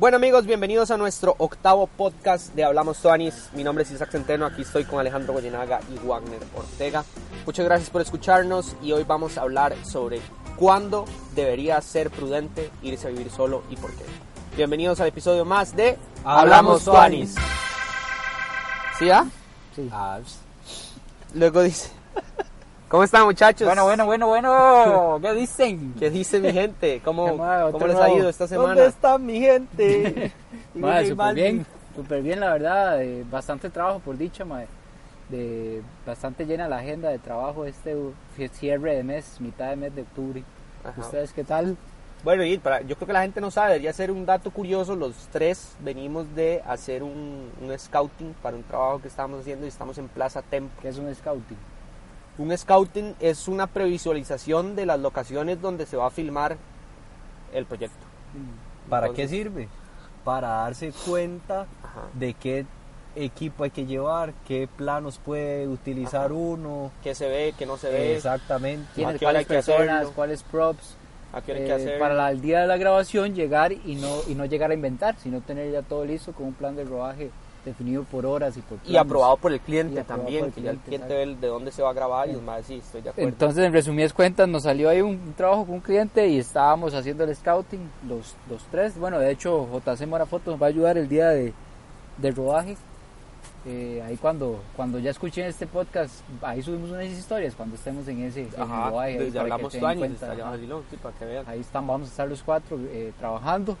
Bueno amigos, bienvenidos a nuestro octavo podcast de Hablamos Tuanis. Mi nombre es Isaac Centeno, aquí estoy con Alejandro Goyenaga y Wagner Ortega. Muchas gracias por escucharnos y hoy vamos a hablar sobre cuándo debería ser prudente irse a vivir solo y por qué. Bienvenidos al episodio más de Hablamos Tuanis. ¿Sí, ah? Sí. Ah, Luego dice, ¿cómo están muchachos? Bueno, bueno, bueno, bueno. ¿Qué dicen? ¿Qué dice mi gente? ¿Cómo, ¿Qué más? cómo les ha ido esta semana? ¿Dónde está mi gente? Madre, súper bien, súper bien la verdad, eh, bastante trabajo por dicha, madre. De, bastante llena la agenda de trabajo este cierre de mes, mitad de mes de octubre. Ajá. ¿Ustedes qué tal? Bueno, y para, yo creo que la gente no sabe, debería ser un dato curioso. Los tres venimos de hacer un, un scouting para un trabajo que estábamos haciendo y estamos en Plaza Tempo. ¿Qué es un scouting? Un scouting es una previsualización de las locaciones donde se va a filmar el proyecto. ¿Para Entonces- qué sirve? Para darse cuenta Ajá. de qué equipo hay que llevar, qué planos puede utilizar Ajá. uno. ¿Qué se ve, qué no se ve? Exactamente. ¿Quiénes, qué hora hay cuáles que personas, hacerlo? cuáles props? ¿A qué hay Eh, que hacer? para el día de la grabación llegar y no, y no llegar a inventar, sino tener ya todo listo con un plan de rodaje definido por horas y por Y planos. aprobado por el cliente Y también, el que ya el cliente, ve de dónde se va a grabar y los más sí, estoy de acuerdo. Entonces, en resumidas cuentas, nos salió ahí un, un trabajo con un cliente y estábamos haciendo el scouting, los, los tres. Bueno, de hecho, JC Mora Foto nos va a ayudar el día de, de rodaje. Eh, ahí cuando, cuando ya escuchen este podcast, ahí subimos unas historias cuando estemos en ese en rodaje. ahí que años, cuenta, sí, para que vean. Ahí están, vamos a estar los cuatro eh, trabajando.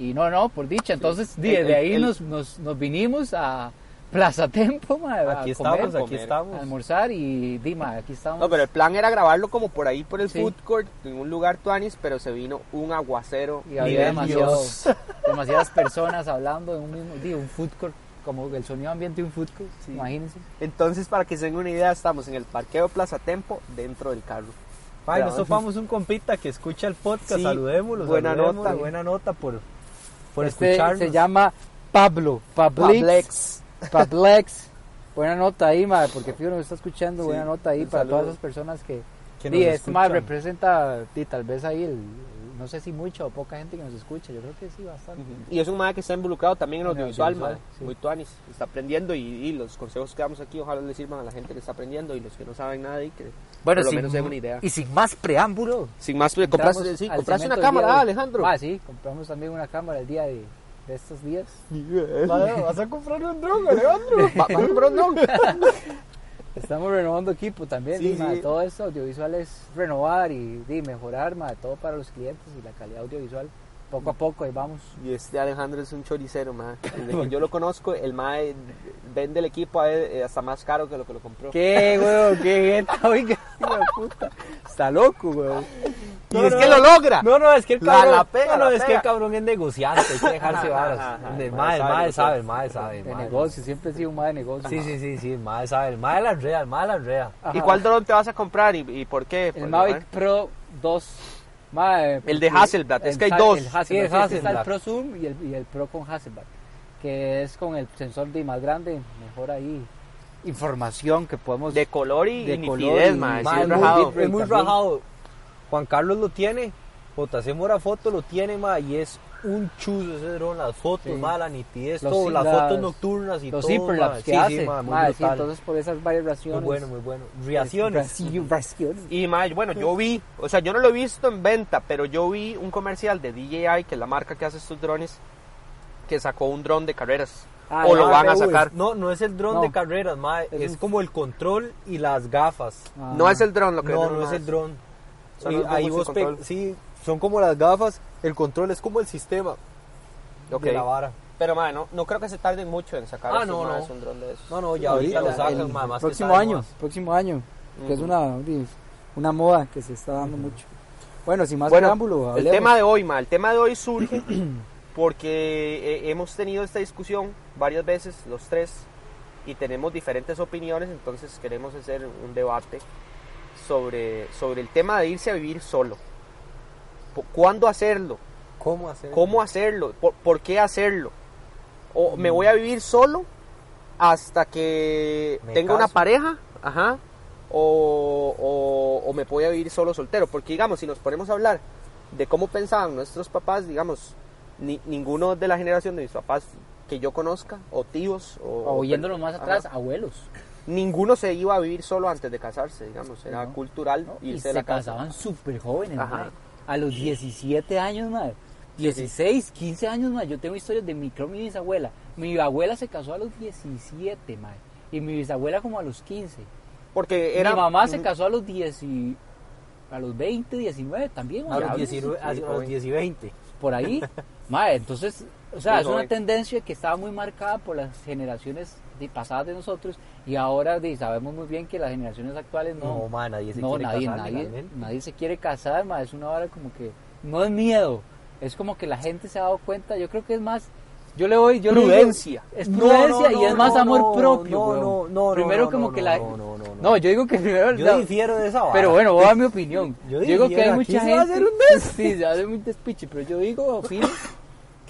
Y no, no, por dicha. Entonces, El- de, ahí el- nos, nos, nos vinimos a Plaza Tempo, ma, a Aquí comer, estamos, aquí comer, a estamos. almorzar y Dima, aquí estamos. No, pero el plan era grabarlo como por ahí por el Sí. food court, en un lugar tuanis, pero se vino un aguacero. Y había demasiados, demasiadas personas hablando en un mismo día, un food court, como el sonido ambiente de un food court, Sí. imagínense. Entonces, para que se den una idea, estamos en el parqueo Plaza Tempo, dentro del carro. Ay, nos topamos un compita que escucha el podcast, Sí, saludémoslo, buena saludémoslo, nota. buena nota por, por Este escucharnos. se llama Pablo, Pablix, Pablex. Pablex. Buena nota ahí, madre, porque Fío nos está escuchando, Sí, buena nota ahí para saludo. todas esas personas que... nos este madre representa, di, tal vez ahí, el, no sé si mucha o poca gente que nos escucha, yo creo que sí, bastante. Y es un madre que está involucrado también en el audiovisual, audiovisual, madre. sí. Muy tuanis. Está aprendiendo y, y los consejos que damos aquí, ojalá le sirvan a la gente que está aprendiendo y los que no saben nada y que Bueno, por lo sin- menos den una idea. Y sin más preámbulo, Sin más, Entramos compraste, sí, compraste una cámara, de ah. Alejandro. Ah, sí, compramos también una cámara el día de, de estos días. ¿Vas a comprar un dron, Alejandro? Va- ¿Vas a comprar un dron? Estamos renovando equipo también, Sí, di, ma, sí. todo esto audiovisual es renovar y mejorar, ma, todo para los clientes y la calidad audiovisual. Poco a poco, ahí vamos. Y este Alejandro es un choricero, mae. Desde que yo lo conozco, el mae vende el equipo a él, eh, hasta más caro que lo que lo compró. ¿Qué, weón? ¿Qué jeta? Oiga, hijo de puta. Está loco, weón. Y es que lo logra. No, no, es que el cabrón, la pega, no, no, la es que pega. el cabrón es negociante, hay que dejarse varas. El mae, sabe el mae sabe. el De negocio, siempre he sido un mae de negocio. Sí, sí, sí, sí, el mae sabe, el mae la enrea, el mae la enrea. ¿Y cuál dron te vas a comprar y, y por qué? El Pues, Mavic mae. Pro 2. Mae, El de Hasselblad, es que hay Ha- dos. El Hasselblad, el sí, es que está Hasselblad. el Pro Zoom y el, y el Pro con Hasselblad. Que es con el sensor de más grande, mejor ahí. Información que podemos. De color y, De nitidez, Mae, es rajado. es muy rajado. Juan Carlos lo tiene, JC Mora Foto lo tiene, mae, y es un chuzo ese dron, las fotos, Sí. mae, la nitidez, Los todo, las las- fotos nocturnas y los todo. mae. que sí, hace. Sí, mae, muy brutal. entonces por esas variaciones. muy bueno, muy bueno. Reacciones. Reacciones. Y mae, bueno, yo vi, o sea, yo no lo he visto en venta, pero yo vi un comercial de DJI, que es la marca que hace estos drones, que sacó un dron de carreras. Ah, o lo ya, van a sacar. No, no es el dron No. de carreras, mae, Es es, un- como el control y las gafas. Ah. No es el dron lo que No, venden no es más. el dron. Los ahí vos sí, son como las gafas, el control es como el sistema Ok. de la vara. Pero mae, no, no creo que se tarden mucho en sacar Ah, no, no. un dron de esos. No, no, ya Ahorita, lo sacan, más próximo año, más. próximo año, que es una, una moda que se está dando mucho. Bueno, sin más Bueno, preámbulo, el tema de hoy, ma, el tema de hoy surge porque eh, hemos tenido esta discusión varias veces, los tres, y tenemos diferentes opiniones, entonces queremos hacer un debate sobre, sobre el tema de irse a vivir solo. Cu- ¿Cuándo hacerlo? ¿Cómo hacer? ¿Cómo hacerlo? ¿Por, por qué hacerlo? ¿O me voy a vivir solo hasta que Me tenga una pareja? Ajá. O, o- o me voy a vivir solo soltero. Porque digamos, si nos ponemos a hablar de cómo pensaban nuestros papás, digamos, ni- ninguno de la generación de mis papás que yo conozca, o tíos, o... O yéndonos más Ajá. atrás, abuelos. Ninguno se iba a vivir solo antes de casarse, digamos. Era No. cultural ¿no? irse Y se la casa. casaban súper jóvenes, Ajá. A los 17 años, madre. 16, 15 años, madre. Yo tengo historias de mi, creo, mi bisabuela. Mi abuela se casó a los 17, madre. Y mi bisabuela como a los 15. Porque era... Mi mamá se casó a los 10 y... A los 20, 19 también. A los mae. 19 a los joven. 10 y 20. Por ahí. madre, entonces... O sea, Muy es una joven. tendencia que estaba muy marcada por las generaciones pasadas de nosotros y ahora de- sabemos muy bien que las generaciones actuales No, no, ma, nadie se no, quiere nadie, casar nadie, nadie se quiere casar, ma, es una hora como que no es miedo, es como que la gente se ha dado cuenta, yo creo que es más, yo le voy, yo le digo- Prudencia. es No, prudencia no, y es no, más no, amor no, propio, no, weón. no, no, primero no, como no, que no, la, no, no, no, no. no, yo digo que primero, Yo no, difiero de esa vara. pero bueno, voy a dar mi opinión. Yo Yo, digo que hay mucha aquí se va a gente. hacer un Sí, se va a hacer un despiche, pero yo digo, opino,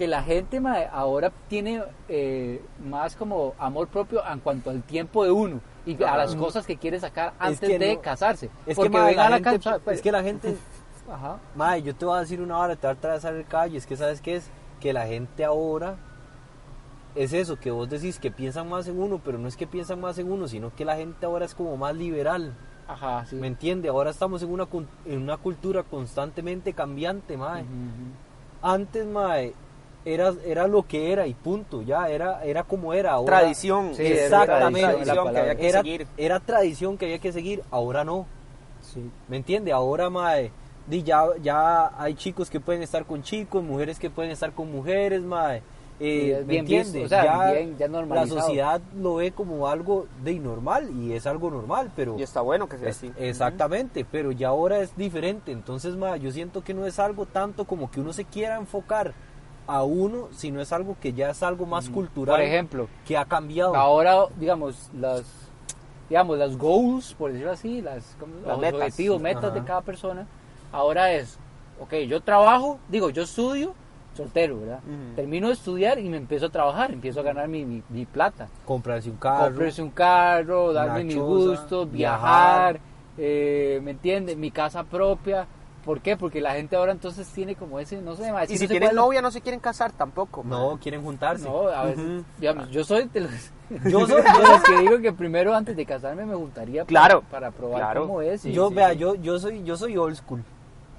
que la gente mae, ahora tiene eh, más como amor propio en cuanto al tiempo de uno y a las cosas que quiere sacar antes que de no- casarse. Es Porque que, la la gente, casa. pues, es que la gente, Ajá. Mae, yo te voy a decir una hora, te voy a atravesar el calle, es que sabes qué es, que la gente ahora es eso, que vos decís que piensan más en uno, pero no es que piensan más en uno, sino que la gente ahora es como más liberal, Ajá, sí. ¿me entiende? Ahora estamos en una, en una cultura constantemente cambiante, mae. Ujú, ujú. Antes, mae, era, era lo que era y punto, ya, era, era como era. Ahora, Tradición. Sí, era exactamente. Tradición que había que era, seguir. era tradición que había que seguir, ahora no. Sí. ¿Me entiende? Ahora, mae, ya, ya hay chicos que pueden estar con chicos, mujeres que pueden estar con mujeres, mae. Eh, ¿Me entiende? visto, o sea, ya, bien- ya la sociedad lo ve como algo de normal y es algo normal, pero... Y está bueno que sea es- así. exactamente, pero ya ahora es diferente. Entonces, mae, yo siento que no es algo tanto como que uno se quiera enfocar a uno, sino es algo que ya es algo más cultural. Por ejemplo, que ha cambiado. ahora, digamos, las digamos, las goals, por decirlo así, las, metas. objetivos, metas Ajá. de cada persona, ahora es, ok, yo trabajo, digo, yo estudio, soltero, ¿verdad? Termino de estudiar y me empiezo a trabajar, empiezo a ganar mi, mi, mi plata. comprarse un carro. Comprarse un carro, darme mis gustos, viajar. viajar, eh, ¿me entiendes? Mi casa propia. ¿Por qué? Porque la gente ahora entonces tiene como ese, no sé, ma, es Y si no tienen novia no se quieren casar tampoco. No, man. quieren juntarse. No, a veces, Ujú. digamos, yo soy de los, Yo soy- de los que digo que primero antes de casarme me juntaría para- Claro, para, probar claro. cómo es. y- yo, sí, vea, sí. yo, yo soy, yo soy old school.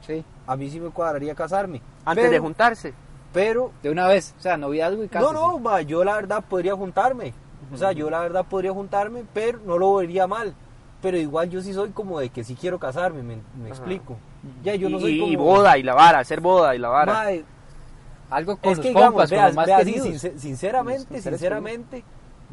Sí, A mí sí me cuadraría casarme. Antes pero, de juntarse. Pero, de una vez, o sea, noviazgo y casa. no, no, ma, yo la verdad podría juntarme. O sea, yo la verdad podría juntarme, pero no lo vería mal. Pero igual yo sí soy como de que sí quiero casarme, me, me explico. Ya, yo no y, soy como... y boda y la vara, hacer boda y la vara. Algo con es los que digamos, compas, con los más vea, sí, queridos. sincer- sinceramente, sinceramente,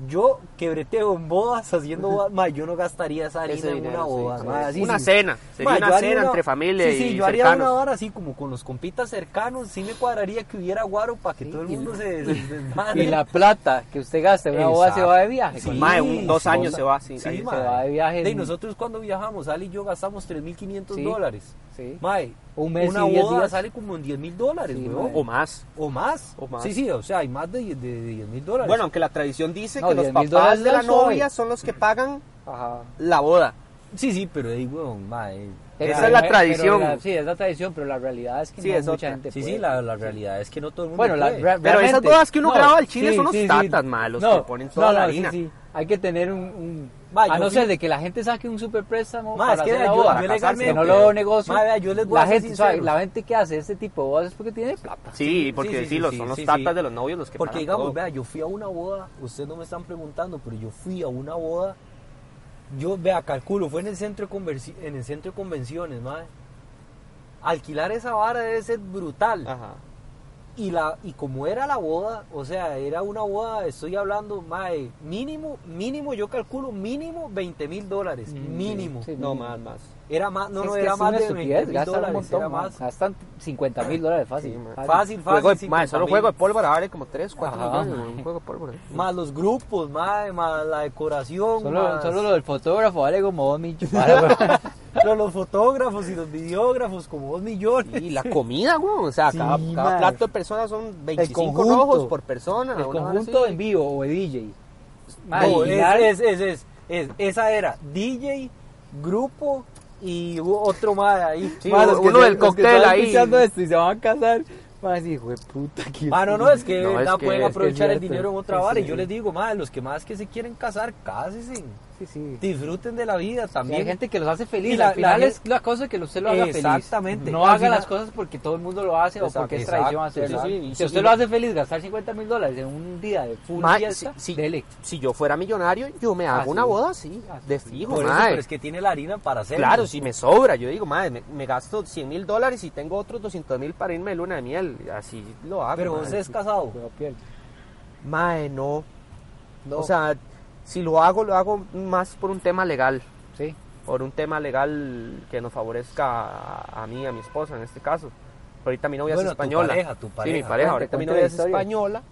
yo que breteo en bodas, haciendo bodas, ma, yo no gastaría esa harina Ese en dinero, una boda. sí. ma, así, una sí. cena. Sería Ma, una cena una- entre familia sí, sí, y yo haría cercanos. una hora así como con los compitas cercanos, sí me cuadraría que hubiera guaro para que Sí, todo el y- mundo se, se desmadre. Y la plata que usted gasta en una boda se va de viaje. Mae, un- dos años se va así. Sí, se va de viaje. En- nosotros cuando viajamos, Ali y yo gastamos 3.500 Sí. dólares. Sí. Mae, Un mes una y 10 boda días. sale como en 10 mil dólares, Sí, weón. O más. O más. O más. Sí, sí, o sea, hay más de, de, 10 mil dólares. Bueno, aunque la tradición dice No, que los 10 mil papás dólares de la novia son los que pagan Ajá. la boda. sí, sí, pero ahí, weón, mae. Pero Esa es la tradición. la- sí, es la tradición, pero la realidad es que Sí, no es mucha otra. gente Sí, puede. sí, la, la realidad es que no todo el mundo Bueno, la, puede. re- Pero esas bodas que uno graba al chile son unos sí, tatas, sí. ma, los No, que ponen toda no, la no, harina. sí, sí. Hay que tener un... un- Ma, a no fui- ser de que la gente saque un super préstamo Ma, para es que hacer la yo- boda, yo que no lo negocio. Ma, vea, yo les voy la a gente, la gente que hace este tipo de bodas es porque tiene plata. Sí, porque sí, sí, sí, los, sí, son los sí, tatas sí. de los novios los que Porque digamos, todo. vea, yo fui a una boda, ustedes no me están preguntando, pero yo fui a una boda. Yo, vea, calculo, fue en el centro de, conversi- en el centro de convenciones, madre. Alquilar esa vara debe ser brutal. Ajá. Y, la, y como era la boda, o sea, era una boda, estoy hablando, mae, mínimo, mínimo, yo calculo mínimo 20 mil dólares, Mm, mínimo. sí, sí. No, más, más. Era más, no, Es no, era más de 20 estupidez, mil gastan un montón, era más. gastan 50 mil dólares fácil, Sí, fácil. Fácil, Juego fácil. de, ma, 50 solo juego de pólvora vale como 3, 4 Ajá, millones. Un juego de pólvora. Más los grupos, mae, más la decoración, Solo, más solo lo del fotógrafo vale como 2 millones. Para- los, los fotógrafos y los videógrafos, como dos millones. Y la comida, güey. O sea, Sí, cada, plato de personas son 25 conjunto. rojos por persona. el conjunto en vivo o de DJ. Ma, No, y es, dar- es, es, es, es- esa era DJ, grupo y hubo otro más ahí. Sí, que uno se- del cóctel están ahí. escuchando esto y se van a casar. Más hijo de puta. que- Ah, no, no, es que, No, es que- pueden es que es aprovechar el dinero en otra Sí, vara. Y yo les digo, madre, los que más que se quieren casar, cásense. Sí, sí. Disfruten de la vida Sí, también. hay gente que los hace feliz. Y la- al final la es la cosa que usted lo haga feliz. Exactamente. No Al haga final- las cosas porque todo el mundo lo hace o Exacto, porque es tradición hacerlo. sí, sí, y si sí, usted y- lo hace feliz gastar 50 mil dólares en un día de full Ma, fiesta, si- si- dele. Si yo fuera millonario, yo me hago una boda así, de sí. fijo, Por eso, pero es que tiene la harina para hacerlo. Claro, si me sobra, yo digo, madre, me, me gasto 100 mil dólares y tengo otros 200 mil para irme de luna de miel. Así lo hago. Pero mae. vos es casado. Mae, no. No. O sea, si lo hago, lo hago más por un tema legal. Sí. Por un tema legal que nos favorezca a, a mí, a mi esposa en este caso. Pero ahorita mi novia Bueno, es tu española. pareja, tu Sí, mi pareja. pareja. Ahorita mi novia es española.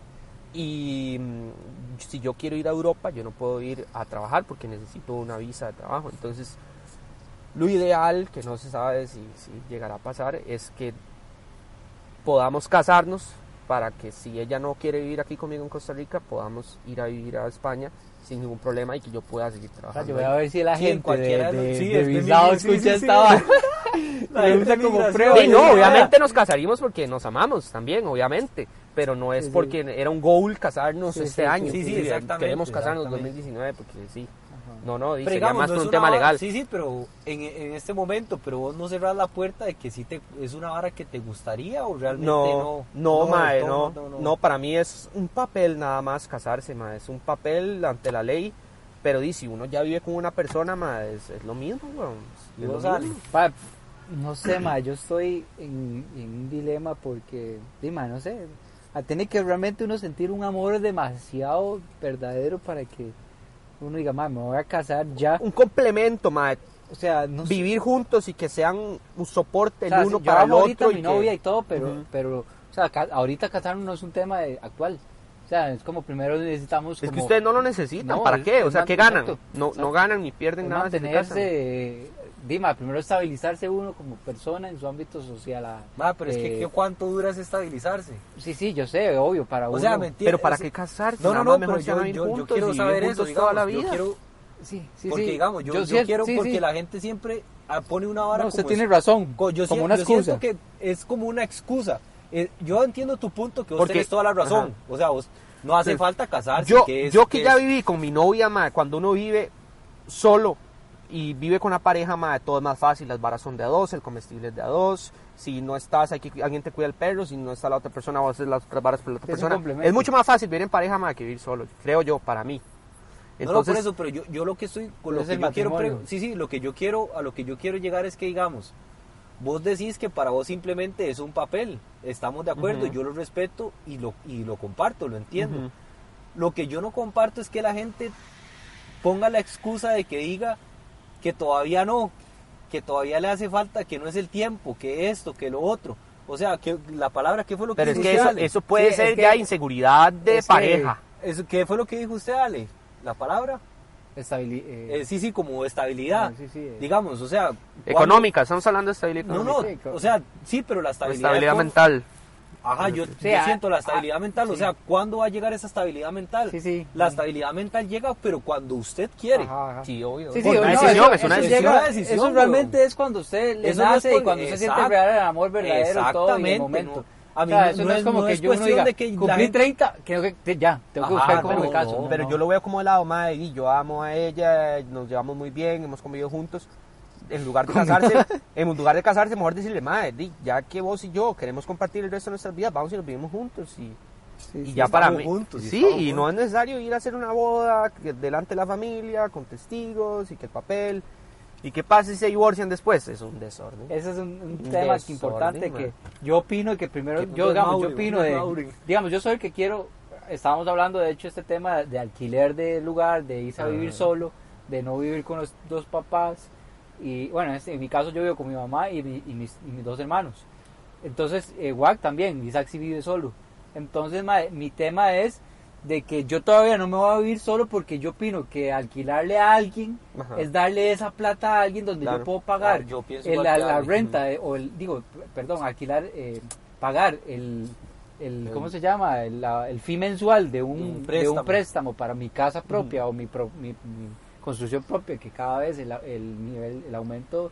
Y mm, si yo quiero ir a Europa, yo no puedo ir a trabajar porque necesito una visa de trabajo. Entonces, lo ideal, que no se sabe si, si llegará a pasar, es que podamos casarnos para que si ella no quiere vivir aquí conmigo en Costa Rica, podamos ir a vivir a España sin ningún problema y que yo pueda seguir O sea, trabajando. yo voy a ver si la gente de, cualquiera de de, sí, de escucha sí, sí. esta. La como prueba. Sí, no, obviamente nos casaríamos porque nos amamos también, obviamente. Pero no es Sí, sí. porque era un goal casarnos Sí, este sí, año. sí, sí, exactamente, Queremos casarnos en exactamente. 2019 porque sí. No, no, Pero sería digamos, más no por es un tema vara- legal. Sí, sí, pero en, en este momento, pero vos no cerrás la puerta de que sí te, es una vara que te gustaría o realmente No, no. no, mae, todo, no, no, para mí es un papel nada más casarse, mae, es un papel ante la ley, pero di, si uno ya vive con una persona, mae, es, es lo mismo, weón, Y es lo vos, Ale, mismo. Pa- no sé, ma, yo estoy en, en un dilema porque, dime, no sé, tiene que realmente uno sentir un amor demasiado verdadero para que uno diga, ma, me voy a casar ya. Un complemento, mae, O sea, no sé. vivir juntos y que sean un soporte O el uno para el ahorita otro. a mi y que- novia y todo, pero, pero, o sea, ca- ahorita casarnos no es un tema de- actual. O sea, es como primero necesitamos Es como que ustedes no lo necesitan, No, ¿para es- qué? O es sea, ¿qué ganan? exacto, No, no ganan ni pierden es nada. mantenerse, Dima, primero estabilizarse uno como persona en su ámbito social. a- Ma, pero es que eh, ¿qué- ¿cuánto dura ese estabilizarse? Sí, sí, yo sé, obvio, para O uno. sea, ¿me entiendes? Pero ¿para Es- qué casarse? No, no, no, pero yo, yo, yo quiero saber eso, toda la vida. yo quiero, Sí, sí, porque sí. digamos, yo, yo quiero, sí, porque sí. la gente siempre ah, pone una vara No, usted como tiene es- razón, co- yo, como una yo siento excusa. que es como una excusa. Eh, yo entiendo tu punto, que vos Porque- tenés toda la razón. ajá. O sea, vos no hace Entonces, falta casarse. Yo que es- yo que ya es- viví con mi novia, ma, cuando uno vive solo y vive con una pareja, ma, todo es más fácil. Las varas son de a dos, el comestible es de a dos. Si no estás, hay que, alguien te cuida el perro. Si no está la otra persona, vos haces las otras varas por la otra Es persona. Es mucho más fácil vivir en pareja, ma, que vivir solo, creo yo, para mí. no, no, Entonces, por eso, pero yo, yo lo que estoy, con lo Es que yo quiero, sí, sí, lo que yo quiero, a lo que yo quiero llegar es que digamos, vos decís que para vos simplemente es un papel, estamos de acuerdo, yo lo respeto y lo, y lo comparto, lo entiendo. Lo que yo no comparto es que la gente ponga la excusa de que diga que todavía no, que todavía le hace falta, que no es el tiempo, que esto, que lo otro. O sea, que la palabra, ¿qué fue lo que Pero es dijo que usted, eso, Ale? eso puede Sí, es ser que- ya inseguridad de es que- pareja. Eso, ¿Qué fue lo que dijo usted, Ale? La palabra. Estabili- eh, Eh, sí, sí, como estabilidad. sí, sí, eh. Digamos, o sea... Económica, estamos hablando de estabilidad No, económica. no, o sea, sí, pero la estabilidad... estabilidad ¿cómo? mental. Ajá, yo, Sí, yo ah, siento la ah, estabilidad mental, o sea, ¿cuándo va a llegar esa estabilidad mental? Sí, sí. La estabilidad mental llega, pero cuando usted quiere. Ajá, ajá. Sí, obvio. Sí, sí, no, una eso- decisión, es una llega- decisión. Una decisión, Eso realmente es cuando usted le Eso no y cuando usted siente real el amor verdadero y todo en el Exactamente, momento. no. A mí O sea, no- eso no no es es- como no que es yo uno cuestión diga, de que cumplí gente- 30, creo que te- ya, tengo que Ajá, buscar como no, me caso. Pero no. yo lo veo como de lado, madre, y yo amo a ella, nos llevamos muy bien, hemos convivido juntos. En lugar de casarse, en lugar de casarse, mejor decirle, madre, di, ya que vos y yo queremos compartir el resto de nuestras vidas, vamos y nos vivimos juntos. Y, Sí, y sí, ya para mí. juntos, y sí, y no es necesario ir a hacer una boda que- delante de la familia, con testigos, y que el papel. ¿Y qué pasa si se divorcian después? Es un desorden. Ese es un, tema desorden, que importante man. que yo opino que primero, yo digamos, Mauri, yo opino de, Mauri. digamos, yo soy el que quiero, estábamos hablando de hecho este tema de alquiler de lugar, de irse a vivir Ajá. solo, de no vivir con los dos papás y bueno, este, en mi caso yo vivo con mi mamá y, mi- y mis, y mis dos hermanos. Entonces, eh, Wack también, Isaac sí vive solo. Entonces, mae, mi tema es de que yo todavía no me voy a vivir solo porque yo opino que alquilarle a alguien Ajá. es darle esa plata a alguien donde Claro. yo puedo pagar yo pienso el- la, renta eh, o el digo perdón alquilar eh, pagar el, el cómo se llama el, la- el fee mensual de un, Un de un préstamo. préstamo para mi casa propia o mi, pro- mi, mi construcción propia que cada vez el, el nivel el aumento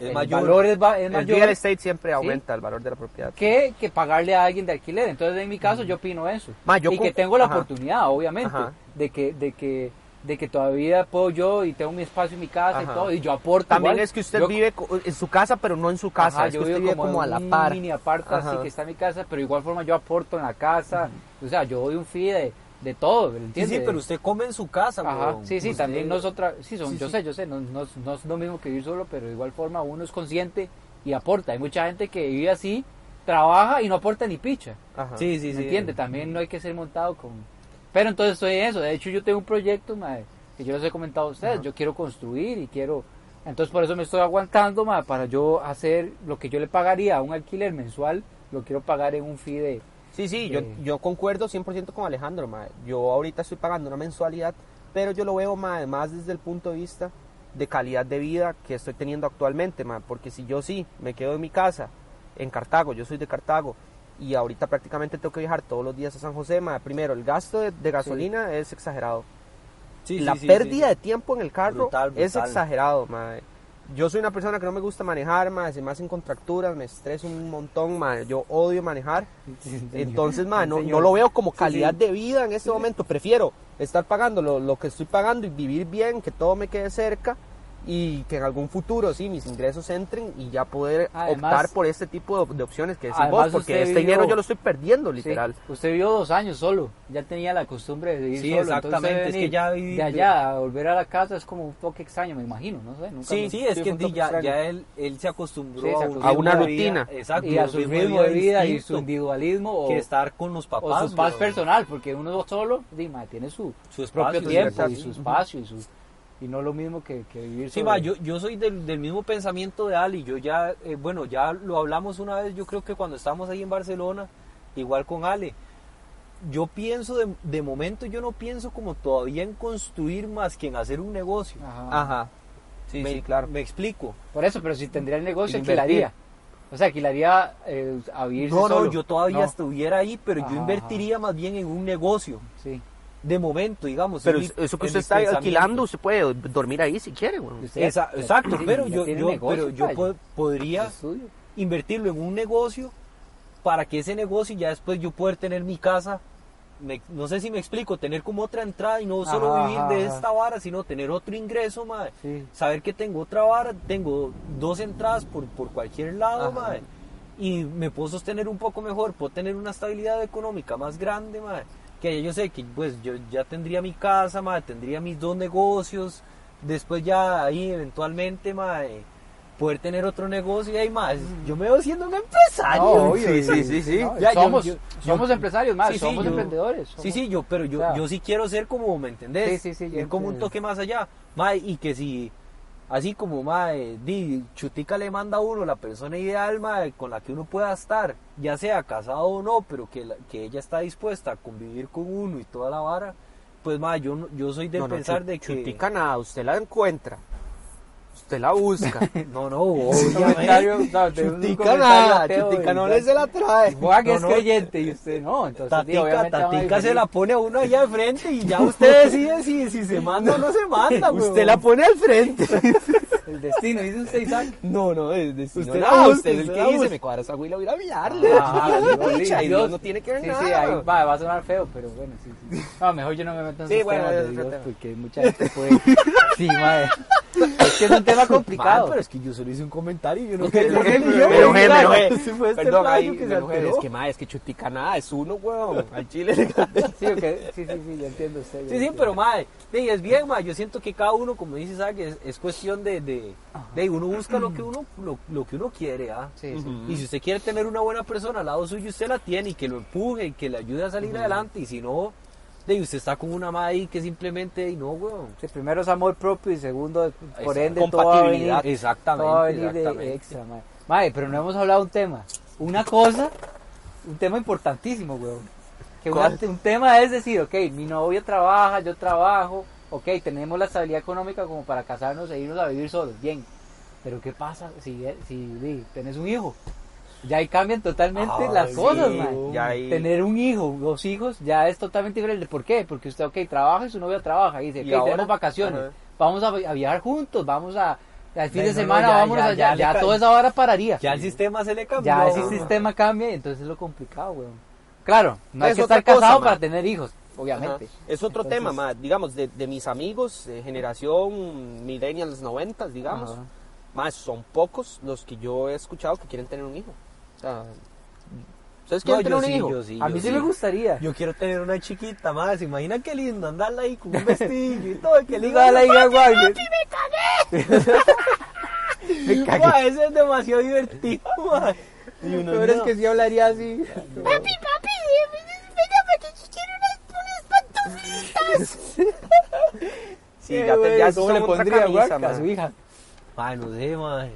Es el mayor. valor es, es El mayor real estate siempre aumenta el valor de la propiedad. que, que pagarle a alguien de alquiler. Entonces, en mi caso, yo opino eso. Ma, yo y que tengo la Ajá. oportunidad, obviamente, Ajá. de que, de que de que todavía puedo yo y tengo mi espacio en mi casa Ajá. y todo, y yo aporto. También igual. es que usted Yo- vive en su casa, pero no en su casa. Ajá, es que yo usted vivo vive como, como a la par. mini aparta así que está en mi casa, pero de igual forma yo aporto en la casa. O sea, yo doy un fee de, de todo, Sí, ¿entiendes? sí, pero usted come en su casa, Ajá, sí, sí, Usted- también no es otra, sí, son, Sí, yo sí. sé, yo sé, no, no, no es lo mismo que vivir solo, pero de igual forma uno es consciente y aporta. Hay mucha gente que vive así, trabaja y no aporta ni picha. Ajá. Sí, sí, ¿Me sí. entiende? También no hay que ser montado con... Pero entonces estoy en eso. De hecho, yo tengo un proyecto, mae, que yo les he comentado a ustedes. Yo quiero construir y quiero... Entonces por eso me estoy aguantando, mae, para yo hacer lo que yo le pagaría a un alquiler mensual, lo quiero pagar en un fee de... Sí, sí, yo, yo concuerdo 100% con Alejandro, mae. Yo ahorita estoy pagando una mensualidad, pero yo lo veo mae, más desde el punto de vista de calidad de vida que estoy teniendo actualmente, mae. Porque si yo sí me quedo en mi casa, en Cartago, yo soy de Cartago, y ahorita prácticamente tengo que viajar todos los días a San José, mae. Primero, el gasto de, de gasolina es exagerado. Sí, la sí, pérdida de tiempo en el carro Brutal, es exagerado, mae. Yo soy una persona que no me gusta manejar, mae, se me hacen contracturas, me estreso un montón. Yo odio manejar. Entonces, no, no lo veo como calidad de vida en este momento. Prefiero estar pagando lo, lo que estoy pagando y vivir bien, que todo me quede cerca y que en algún futuro, sí, mis ingresos entren y ya poder Además- optar por este tipo de, de opciones que decís vos, porque este vivió- dinero yo lo estoy perdiendo, Sí, literal. Usted vivió dos años solo, ya tenía la costumbre de vivir Sí, solo. entonces exactamente, es que ya viví- De allá a volver a la casa es como un toque extraño, me imagino, no sé. Nunca Sí, me- sí, es sí, que ya, ya él, él se acostumbró Sí, se acostumbró. A una rutina. vida, exacto, y a su ritmo de vida y su individualismo o, que estar con los o papás. su paz personal, porque uno solo tiene su, Su propio espacio, tiempo y sí. su espacio y, su, y no lo mismo que, que vivir Sí, va, yo, yo soy del, del mismo pensamiento de Ali. Yo ya, eh, bueno, ya lo hablamos una vez, yo creo que cuando estábamos ahí en Barcelona, igual con Ale. Yo pienso, de, de momento, yo no pienso como todavía en construir más que en hacer un negocio. Ajá. Ajá. Sí, me, sí, claro. Me explico. Por eso, pero si tendría el negocio, alquilaría. O sea, alquilaría eh, a vivirse No, no, solo. yo todavía No, estuviera ahí, pero Ajá, yo invertiría más bien en un negocio. Sí. De momento, digamos. Pero mi- eso que usted está alquilando, usted puede dormir ahí si quiere. Usted- Esa- exacto, sí, pero yo, yo, negocio, pero yo po- podría invertirlo en un negocio para que ese negocio ya después yo poder tener mi casa. me- no sé si me explico, tener como otra entrada y no solo Ajá, vivir ajá, de ajá. esta vara, sino tener otro ingreso, madre. Sí. Saber que tengo otra vara, tengo dos entradas por, por cualquier lado, Ajá. madre. Y me puedo sostener un poco mejor, puedo tener una estabilidad económica más grande, madre. Que yo sé que pues yo ya tendría mi casa, madre, tendría mis dos negocios, después ya ahí eventualmente, madre, poder tener otro negocio y ahí más. Yo me veo siendo un empresario. No, obvio, sí, sí, sí, sí. no, Ya, yo- somos yo- somos yo- empresarios más, Sí, sí, somos emprendedores. Sí, somos- sí, yo, pero yo, o sea, yo sí quiero ser como, ¿me entendés? Sí, sí, sí, Ir como un toque más allá. Mae, y que si, así como, mae, di, Chutica le manda a uno la persona ideal, mae, con la que uno pueda estar, ya sea casado o no, pero que, la- que ella está dispuesta a convivir con uno y toda la vara, pues, mae, yo, yo soy de No, no, pensar de que... Chutica nada, usted la encuentra. Usted la busca. No, no, obviamente. Chutica nada, Chutica no le se la trae. Juan No, es no. creyente y usted no, entonces Tatica, obviamente van a Tatica se la pone a uno allá de frente y ya usted decide si, si se manda o no se manda, Usted la pone al frente. El destino, dice usted Isaac. No, no, es de Usted busca, usted es el que dice, me cuadra esa güila, voy a ir a mirarle. Ah, y Dios. No tiene que ver nada. sí, ahí va, va a sonar feo, pero bueno, sí, sí. No, mejor yo no me meto en Sí, bueno, porque mucha gente puede... Sí, madre. Es que un tema complicado. Pero es que yo solo hice un comentario, yo no Pero, quería pero, pero, pero, este Perdón, ahí, que se pero, es que más, es que chutica nada, es uno, weón. Al chile le Sí, ok, sí, sí, sí, yo entiendo usted. yo Sí, sí, entiendo. pero mae, sí, es bien, mae, yo siento que cada uno, como dice Isaac, es, es cuestión de, de, de uno busca lo que uno, lo, lo que uno quiere, ¿ah? Sí, sí. Y si usted quiere tener una buena persona al lado suyo, usted la tiene y que lo empuje y que le ayude a salir adelante. Y si no, de usted está con una madre ahí que simplemente, y no, weón. Sí, primero es amor propio y segundo, por ende, todo va a venir, compatibilidad. Exactamente. todo exactamente. extra, madre. Madre, pero no hemos hablado de un tema. Una cosa, un tema importantísimo, weón. Que un tema es decir, ok, mi novia trabaja, yo trabajo, ok, tenemos la estabilidad económica como para casarnos e irnos a vivir solos, bien. Pero ¿qué pasa si, si di, tenés un hijo? Ya ahí cambian totalmente las cosas, man. ahí- Tener un hijo, dos hijos, ya es totalmente diferente. ¿Por qué? Porque usted, ok, trabaja y su novia trabaja y dice, Y ok, ahora- tenemos vacaciones, Ajá. vamos a, vi- a viajar juntos, vamos a, al fin de no, no, semana ya, vámonos ya, allá, ya toda esa hora pararía. Ya el sistema se le cambió. Ya ese ¿no? sistema cambia y entonces es lo complicado, weón. Claro, no hay Es que otra estar cosa, casado para tener hijos, obviamente. Ajá. Es otro Entonces- tema, ma, digamos, de, de mis amigos, de generación millennials 90, digamos, Ajá. más son pocos los que yo he escuchado que quieren tener un hijo. Sea, ¿Ustedes No, quieren tener yo un sí, hijo? sí, A mí sí, sí. me gustaría. Yo quiero tener una chiquita más. Imagina qué lindo andarla ahí con un vestido y todo. Que Diga a la hija, guay, me- Me cagué. eso es demasiado divertido, man. Y uno, Pero es no. que sí hablaría así. Sí, ya, te, ya ¿Cómo son le otra pondría camisa, guac ma. a su hija? Ay, no sé, man.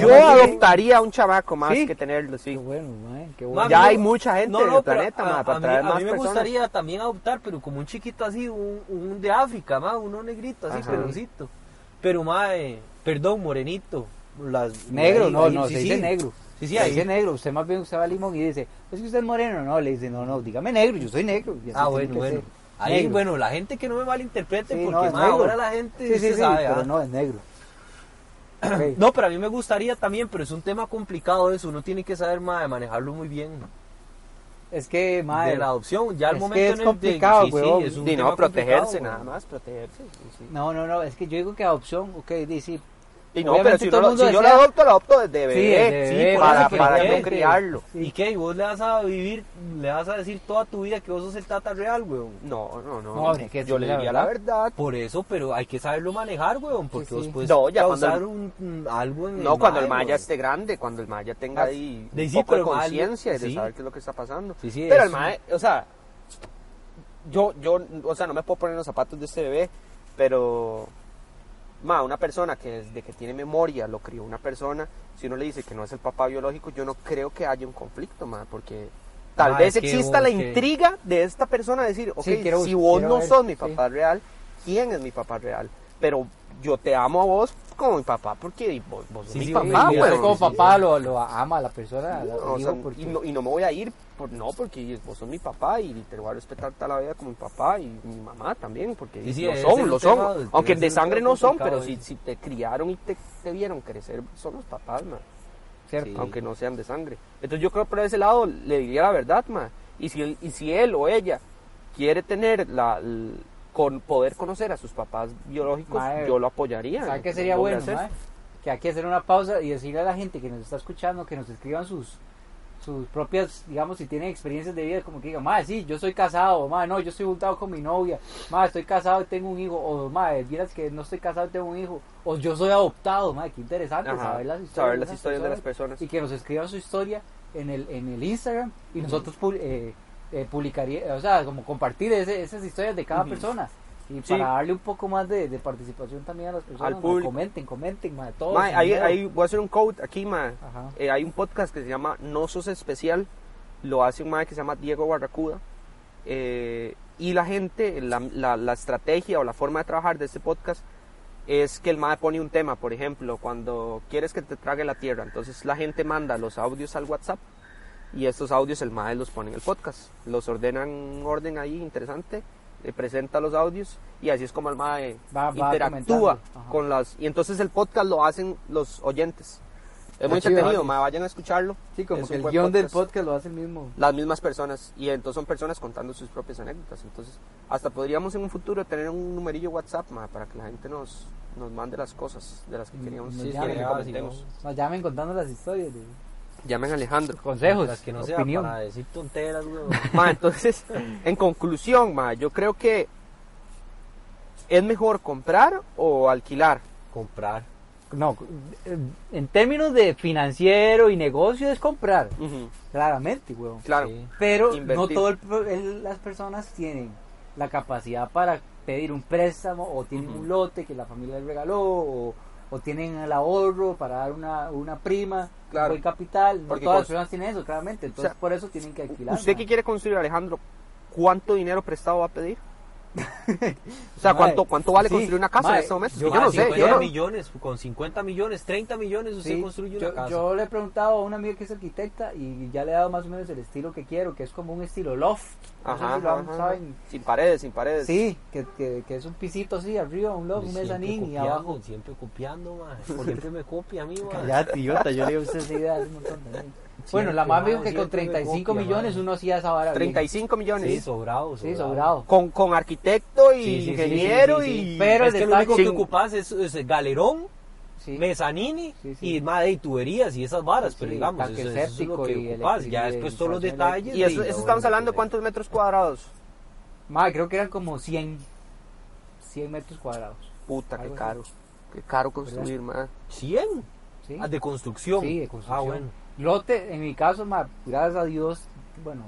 Yo adoptaría a un chamaco más ¿Sí? que tenerlo, sí. Qué bueno, mae, qué Ma, bueno. Ya no, hay mucha gente No, en el planeta, a, ma, para a mí, traer a más mí me personas. gustaría también adoptar, pero como un chiquito así, un, un de África, ma, uno negrito, así, peloncito. Pero, eh, perdón, morenito. Las, Negro, ahí- no, ahí- no, sí, se sí. dice negro. Sí, sí, se ahí. dice negro. Usted más bien usted va a limón y dice, es que usted es moreno. No, le dice, no, no, dígame negro, yo soy negro. Y así Ah, bueno, bueno. ser. Ahí, Negro. bueno, la gente que no me malinterprete, Sí, porque no, ahora la gente Sí, sí, se sí, sabe, pero ah. no, es negro. No, pero a mí me gustaría también, pero es un tema complicado eso, uno tiene que saber ma, de manejarlo muy bien. Es que, madre, de la adopción, ya al es momento que es en el complicado, sí, sí, huevón. es un Y tema no, protegerse, complicado, nada más, protegerse. sí, sí. no, no, no, es que yo digo que adopción, ok, sí, Y no, Obviamente pero si, todo uno el lo- mundo si yo lo adopto, lo adopto desde bebé. desde sí, para, para no criarlo. sí. ¿Y qué? ¿Y vos le vas a vivir, le vas a decir toda tu vida que vos sos el tata real, weón? No, no, no. No, hay que yo le diría la verdad. Por eso, pero hay que saberlo manejar, weón, porque Sí, vos puedes No, ya causar cuando un, un- algo en No, cuando el Maya weón. esté grande, cuando el Maya tenga Ah, ahí de- un sí, poco de pero el Maya- conciencia y de sí. saber qué es lo que está pasando. Sí, sí, pero el Maya, o sea, yo, yo, o sea, no me puedo poner los zapatos de este bebé, pero, ma, una persona que desde que tiene memoria lo crió una persona, si uno le dice que no es el papá biológico, yo no creo que haya un conflicto, ma, porque tal vez exista vos la que- intriga de esta persona de decir, ok, Sí, quiero- si vos no ver, sos mi sí. papá real, ¿quién es mi papá real? Pero yo te amo a vos como mi papá, porque vos, vos sos Sí, mi sí, papá, sí, y sí, usted weón. sí, como sí, papá lo, lo ama a la persona, No, al o hijo, sea, porque- y, no, y no me voy a ir, por, no, porque vos sos mi papá y te voy a respetar toda la vida como mi papá y mi mamá también, porque lo son, lo son. Aunque de sangre no son, pero si, si te criaron y te, te vieron crecer, son los papás, man, ¿cierto? Aunque no sean de sangre. Entonces yo creo que por ese lado le diría la verdad, man. Y si él, y si él o ella quiere tener la, con poder conocer a sus papás biológicos, yo lo apoyaría. ¿Sabe lo qué que sería bueno? Que hay que hacer una pausa y decirle a la gente que nos está escuchando que nos escriban sus sus propias, digamos, si tienen experiencias de vida, como que digan, madre, sí, yo soy casado, madre, no, yo estoy juntado con mi novia, madre, estoy casado y tengo un hijo, o madre, vieras que no estoy casado y tengo un hijo, o yo soy adoptado, madre, qué interesante Ajá, saber las historias, saber las esas historias de las personas. y que nos escriban su historia en el, en el Instagram y nosotros pu- eh, eh, publicaría, o sea, como compartir ese- esas historias de cada Ujú. persona. Y Sí. para darle un poco más de, de participación también a las personas, mae, público. comenten, comenten, mae, todos. Ahí, miedo. ahí voy a hacer un code aquí, ma. Eh, hay un podcast que se llama No Sos Especial. Lo hace un mae que se llama Diego Barracuda. Eh, y la gente, la, la- la estrategia o la forma de trabajar de este podcast es que el mae pone un tema. Por ejemplo, cuando quieres que te trague la tierra. Entonces la gente manda los audios al WhatsApp. Y estos audios el mae los pone en el podcast. Los ordena en un orden ahí interesante. eh, presenta los audios. Y así es como el mae Va- va interactúa. Ajá. con las... Y entonces el podcast lo hacen los oyentes. Es muy Ah, chido, entretenido, mae, vayan a escucharlo. Sí, como Es que el guion del podcast. podcast lo hace el mismo. Las mismas personas. Y entonces son personas contando sus propias anécdotas. Entonces, hasta podríamos en un futuro tener un numerillo WhatsApp, mae, para que la gente nos, nos mande las cosas de las que queríamos Nos que llamen, quieren que sí, Nos llamen contando las historias, Llamen a Alejandro. consejos, Las que no sean opinión. para decir tonteras. Ma, entonces, en conclusión, ma, yo creo que es mejor comprar o alquilar. Comprar. No, en términos de financiero y negocio es comprar, claramente, weón. Claro. Sí. Pero no todas las personas tienen la capacidad para pedir un préstamo o tienen un lote que la familia les regaló o, o tienen el ahorro para dar una, una prima, Claro. un buen capital. No Porque todas las personas tienen eso, claramente. Entonces O sea, por eso tienen que alquilar. ¿Usted qué quiere construir, Alejandro? ¿Cuánto dinero prestado va a pedir? O sea, ¿cuánto, cuánto vale sí, construir una casa en este momento? yo- Yo, no sé. 50 Yo no- millones, con 50 millones, 30 millones usted Sí, construye una yo, casa. yo le he preguntado a una amiga que es arquitecta y ya le he dado más o menos el estilo que quiero, que es como un estilo loft. No sé Ajá, si lo ajá, saben. Sin paredes, sin paredes. Sí, que, que, que es un pisito así arriba, un loft, un mezanín y abajo. Siempre copiando. Siempre me copia a mí, mae. Cállate, idiota, yo le digo a usted esa idea hace un montón también. Bueno, la dijo mae, que con siempre me 35 copia, millones uno hacía esa vara. bien. 35 millones. Sí, sobrado, Sí, sobrado. Con, con arquitecto y Sí, sí, ingeniero sí, sí, sí. y... Pero es el que lo único que ocupas es, es galerón, Sí. mezanini Sí, sí. y madre y tuberías y esas varas, pero digamos, eso, eso es lo séptico que y ocupas. Ya después todos los detalles. Y eso, eso estamos hablando de cuántos metros cuadrados. Madre, creo que eran como 100, 100 metros cuadrados. Puta, qué caro. Qué caro construir, man. 100 Sí, Ah, de construcción. Sí, de construcción. Ah, bueno. Lote, en mi caso, ma, gracias a Dios, bueno,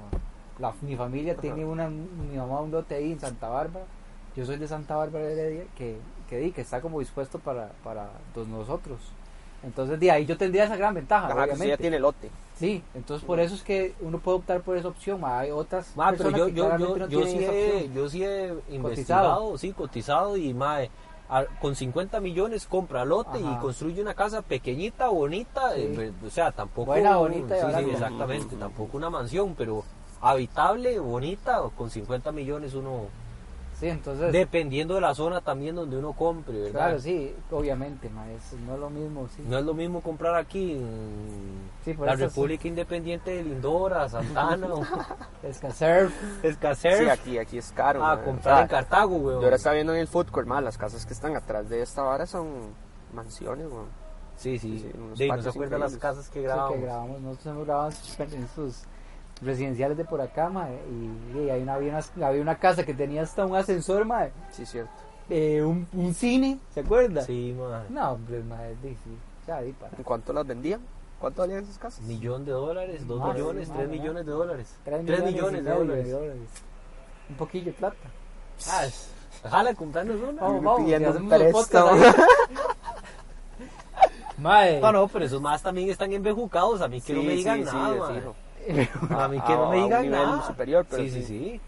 la- mi familia tiene una, mi mamá un lote ahí en Santa Bárbara. Yo soy de Santa Bárbara de Heredia, que, que, di, que está como dispuesto para, para todos nosotros. Entonces, de ahí yo tendría esa gran ventaja, Ajá, que obviamente. sí ya tiene lote. Sí, entonces por eso es que uno puede optar por esa opción. ma. Hay otras Ma, pero personas yo, que yo, yo, no yo, sí he, yo sí he investigado, sí, cotizado y mae, a- con 50 millones compra lote y construye una casa pequeñita, bonita, Sí. eh, o sea, tampoco... Buena, bonita sí, sí, exactamente, tampoco una mansión, pero habitable, bonita, con 50 millones uno... Sí, entonces, Dependiendo de la zona también donde uno compre, ¿verdad? claro, sí, obviamente, ma, es- no es lo mismo, sí. No es lo mismo comprar aquí en Sí, por la República Independiente de Lindora, Santana o Escacer Sí, aquí, aquí es caro. a man. comprar O sea, en Cartago, weón. Yo ahora estaba viendo en el food court, man, las casas que están atrás de esta vara son mansiones, man. Sí, sí. Sí, sí, unos Sí, no se acuerdan las casas que Sí, grabamos. que grabamos, nosotros hemos grabado en sus residenciales de por acá, ma, y, y hay una, había, una, había una casa que tenía hasta un ascensor, ma, Sí, cierto. eh, un, un cine, ¿se acuerda? Sí, man. No, hombre, ma, sí, sí, ya, di para. ¿En cuánto las vendían? ¿Cuánto valían esas casas? Millón de dólares, dos millones, tres madre, millones de dólares. Tres Tres millones, millones y de dólares. Un poquillo de plata. Ah, jala, comprarnos una. Vamos, vamos, un hacemos préstamo. ahí. Mae. No, no, pero esos más también están embejucados. A mí que no me digan sí, sí, nada. A mí A- que no me a un digan nivel nada. superior, pero sí, sí, sí.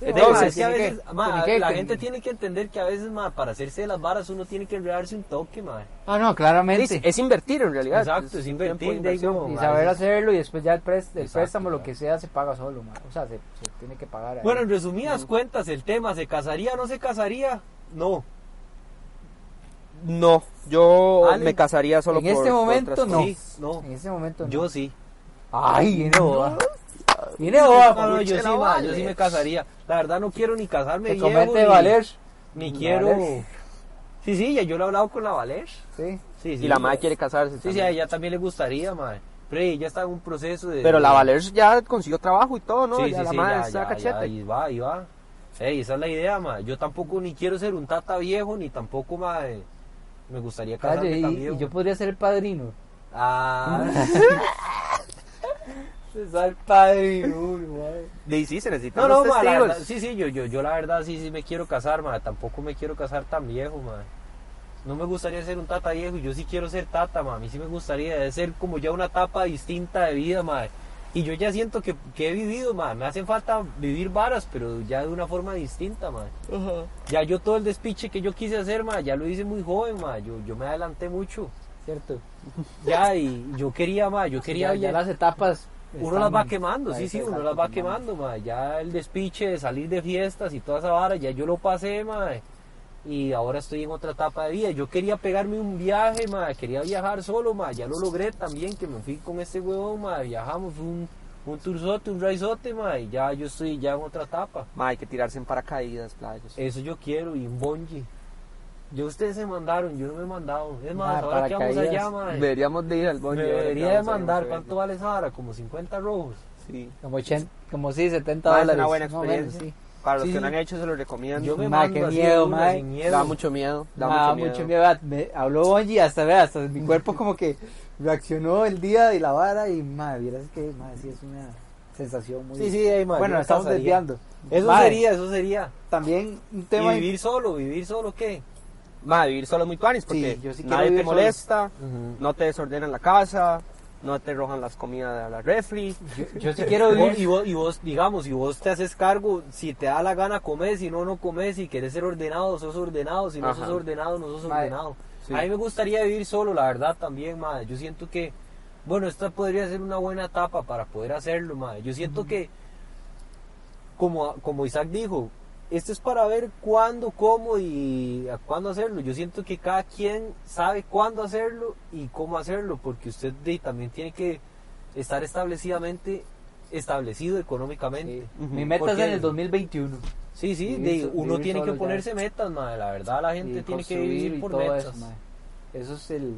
es que a veces, que- ma, tiene que- la que- gente tiene que entender que a veces, ma, para hacerse de las varas uno tiene que enredarse un toque, ma. Ah, no, claramente. Es, es invertir en realidad. Exacto, es invertir, de como- y ma, saber hacerlo y después ya el, prest- el Exacto, préstamo, lo que sea, se paga solo, ma. O sea, se, se tiene que pagar. ahí. Bueno, en resumidas cuentas, el tema, ¿se casaría o no se casaría? No. No, yo Ale, me casaría solo en por este por momento otras no. Sí, no. En ese momento no. Yo sí. Ay, viene boba. Viene boba. No, no, yo sí, ma, yo sí me casaría. La verdad no quiero ni casarme Te viejo, comete ni, valer. ni Valer. quiero... Sí, sí, ya yo lo he hablado con la Valer. Sí. Sí, sí. Y la madre quiere casarse. Sí, sí, a también. ella también le gustaría, madre. Pero ella está en un proceso de... Pero la Valer ya consiguió trabajo y todo, ¿no? Sí, ya sí, la sí, madre ya, está ya, cachete. ya, ahí va, ahí va. Ey, esa es la idea, ma. Yo tampoco ni quiero ser un tata viejo, ni tampoco, ma, eh, me gustaría casarme Calle, y, y yo podría ser el padrino. Ah, Es el padrino, madre. Y sí, se necesitan no, no, ma, la verdad, sí, sí, yo, yo, yo la verdad sí, sí me quiero casar, ma. Tampoco me quiero casar tan viejo, ma. No me gustaría ser un tata viejo, yo sí quiero ser tata, ma. A mí sí me gustaría ser como ya una etapa distinta de vida, ma. Y yo ya siento que, que he vivido, ma. Me hacen falta vivir varas, pero ya de una forma distinta, ma. Ya yo todo el despiche que yo quise hacer, ma, ya lo hice muy joven, ma. Yo, yo me adelanté mucho. ¿Cierto? Ya, y yo quería, ma, yo quería... ya, ya las etapas. Uno las va quemando, sí, sí, uno las va quemando, ma. Ya el despiche de salir de fiestas y toda esa vara, ya yo lo pasé, ma. Y ahora estoy en otra etapa de vida. Yo quería pegarme un viaje, ma. Quería viajar solo, ma. Ya lo logré también, que me fui con este huevón, ma. Viajamos, fue un, un tourzote, un raizote, ma. Y ya yo estoy ya en otra etapa. Ma, hay que tirarse en paracaídas, playas. Eso yo quiero, y un bungee. Yo ustedes se mandaron, yo no me he mandado. Es más, ahora que vamos allá, ma. Deberíamos de ir al que debería de mandar, ¿cuánto vale esa vara? Como 50 rojos. Sí. Como, 80, como sí, 70 Ma, es dólares. una buena experiencia. sí. Para los Sí, que no han hecho, se los recomiendo. Yo me Ma, qué así miedo, una ma. sin miedo. Da mucho miedo. Da mucho miedo. mucho miedo. vea, Me habló Bonji hasta, vea, hasta mi cuerpo como que reaccionó el día de la vara y madre, vieras que madre, sí es una sensación muy Sí, sí, ahí, ma, yo Bueno, estamos desviando. Eso sería, eso sería. También un ¿Y tema vivir solo? ¿Vivir solo qué? Ma, vivir solo es muy tuanis porque Sí, yo sí quiero nadie te molesta, no te desordenan la casa, no te rojan las comidas de la refri. Yo, yo sí quiero vivir. y, vos, y vos, digamos, si vos te haces cargo, si te da la gana comer, si no, no comes, si quieres ser ordenado, sos ordenado, si no Ajá. sos ordenado, no sos ordenado. sí. A mí me gustaría vivir solo, la verdad, también, madre. Yo siento que, bueno, esta podría ser una buena etapa para poder hacerlo, madre. Yo siento que, como, como Isaac dijo, esto es para ver cuándo, cómo y a cuándo hacerlo. Yo siento que cada quien sabe cuándo hacerlo y cómo hacerlo, porque usted de- también tiene que estar establecidamente establecido económicamente. Sí. Ujú. Mi meta es en el 2021. Sí, sí, Vivir de- uno tiene que ya. ponerse metas, madre. La verdad, la gente y tiene que vivir por metas. Eso, es el.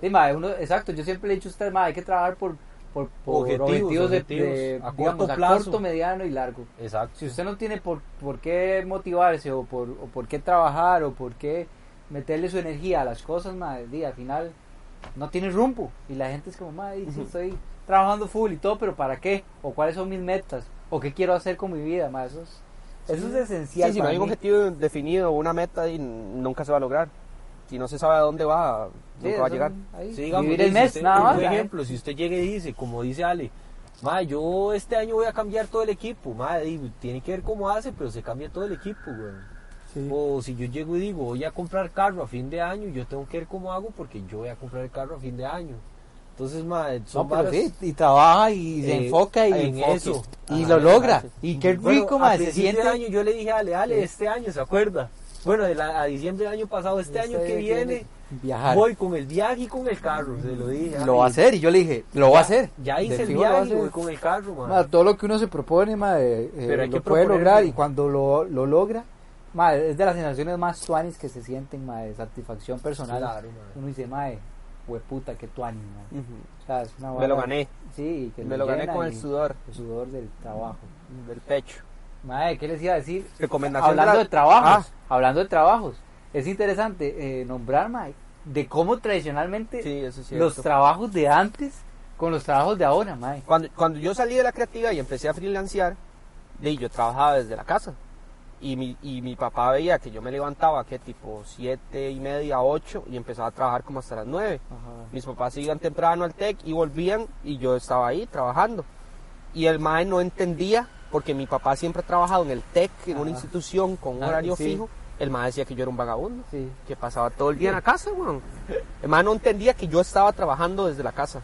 Sí, mae, uno, exacto, yo siempre le he dicho a usted, mae, hay que trabajar por, por, por Objetivos, objetivos, de- objetivos, de, a digamos, corto a plazo. corto, mediano y largo. Exacto. Si usted no tiene por, por qué motivarse o por, o por qué trabajar o por qué meterle su energía a las cosas, di, al final no tiene rumbo. Y la gente es como, di, sí, estoy trabajando full y todo, pero ¿para qué? ¿O cuáles son mis metas? ¿O qué quiero hacer con mi vida? Mae, eso es, eso es esencial. Sí, si no hay un objetivo definido, una meta, y nunca se va a lograr. Si no se sabe a dónde va, Sí, nunca va a llegar. ahí, Sí, digamos, vivir el si mes, usted- nada un más. ya. ejemplo, si usted llega y dice, como dice Ale, ma, yo este año voy a cambiar todo el equipo, ma, tiene que ver cómo hace, pero se cambia todo el equipo, güey. O si yo llego y digo, voy a comprar carro a fin de año, yo tengo que ver cómo hago porque yo voy a comprar el carro a fin de año. Entonces, ma, son No, pero varas- sí, y trabaja y se eh, enfoca y, en eso. y Ajá, lo logra. Y qué Bueno, rico, a se siente. de año yo le dije a Ale, Ale, Sí. este año, ¿se acuerda? Bueno, de la- a diciembre del año pasado, este, año que viene, viajar. voy con el viaje y con el carro, se lo dije. lo va a hacer y yo le dije, lo va a hacer. Ya hice el viaje y voy con el carro. Ma, todo lo que uno se propone, ma, eh, Pero lo que puede lograr y cuando lo, lo logra, ma, es de las sensaciones más tuanis que se sienten, ma, de satisfacción personal. Claro. Uno dice, ma, hueputa, qué tuanis, ma. Ujú. O sea, es una Me lo gané, Sí, que me lo gané con el sudor el sudor del trabajo. del pecho. Mae, ¿qué les iba a decir? Recomendación Hablando la- de trabajos, Ah. hablando de trabajos, es interesante eh, nombrar, mae, de cómo tradicionalmente Sí, eso es los trabajos de antes con los trabajos de ahora, mae. Cuando, cuando yo salí de la creativa y empecé a freelancear, de, yo trabajaba desde la casa. Y mi, y mi papá veía que yo me levantaba, que tipo siete y media, ocho, y empezaba a trabajar como hasta las nueve. Mis papás iban temprano al TEC y volvían y yo estaba ahí trabajando. Y el MAE no entendía, porque mi papá siempre ha trabajado en el TEC, en una institución con un Ah, horario sí. fijo. El MAE decía que yo era un vagabundo, Sí. que pasaba todo el día en la casa, weón. El MAE no entendía que yo estaba trabajando desde la casa.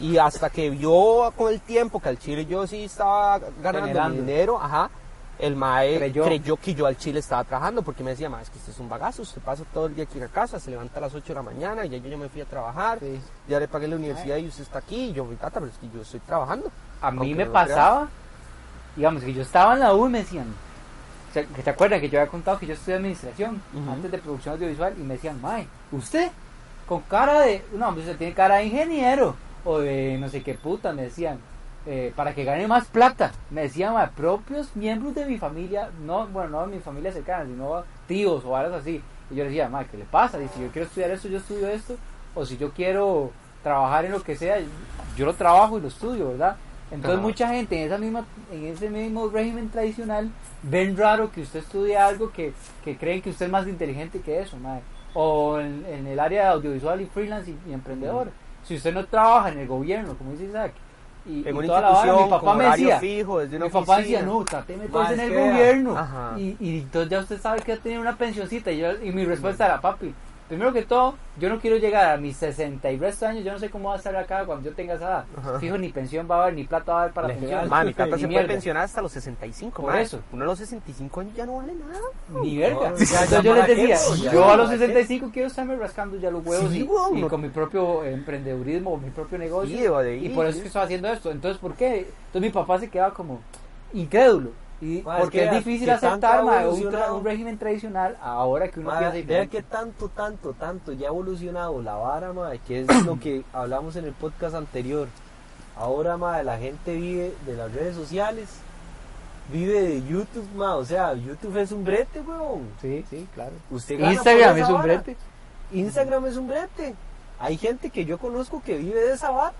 Y hasta que vio con el tiempo que al Chile yo sí estaba ganando Generando. dinero, ajá, el mae Creyó. creyó. que yo al Chile estaba trabajando porque me decía, mae, es que usted es un bagazo, usted pasa todo el día aquí en la casa, se levanta a las 8 de la mañana y ya yo ya me fui a trabajar, Sí. ya le pagué la universidad y usted está aquí, y yo, mi tata, pero es que yo estoy trabajando. A mí me pasaba, digamos que yo estaba en la U y me decían, o sea, que te acuerdas que yo había contado que yo estudié administración antes de producción audiovisual y me decían, Mae, usted con cara de, no, hombre, usted tiene cara de ingeniero o de no sé qué puta, me decían, eh, para que gane más plata, me decían mae, propios miembros de mi familia, no, bueno, no de mi familia cercana, sino tíos o algo así. Y yo le decía, Mae, ¿qué le pasa? Y si yo quiero estudiar esto, yo estudio esto, o si yo quiero trabajar en lo que sea, yo lo trabajo y lo estudio, ¿verdad? Entonces Ajá. mucha gente en esa misma en ese mismo régimen tradicional ven raro que usted estudie algo que, que creen que usted es más inteligente que eso, mae. o en, en el área audiovisual y freelance y, y emprendedor. Si usted no trabaja en el gobierno, como dice Isaac, y, En y una toda la institución mi papá me decía, fijo, desde una mi papá decía, no, trate meterse en el gobierno. Y, y entonces ya usted sabe que va a tener una pensioncita. Y, yo, y mi respuesta era, papi, primero que todo, yo no quiero llegar a mis 60 y resto años. Yo no sé cómo va a estar acá cuando yo tenga esa edad. Ajá. Fijo, ni pensión va a haber, ni plata va a haber para Legal. pensión. Ma, mi tata Ni se puede mierda. pensionar hasta los 65, Por eso. Uno a los 65 años ya no vale nada. Ni verga. No, Entonces yo les decía, yo a los qué. 65 quiero estarme rascando ya los huevos Sí, y, weón, y no- con mi propio emprendedurismo, mi propio negocio. Sí, y por eso es que estoy haciendo esto. Entonces, ¿por qué? Entonces mi papá se quedaba como incrédulo. Y es porque que es difícil aceptar ha ma, un, régimen tradicional ahora que uno Ma, piensa que tanto, tanto, tanto ya ha evolucionado la vara, ma, que es lo que hablamos en el podcast anterior. Ahora, ma, la gente vive de las redes sociales, vive de YouTube, ma, o sea, YouTube es un brete, weón. Sí, sí, claro. Usted Instagram es un vara. brete. Instagram es un brete. Hay gente que yo conozco que vive de esa vara.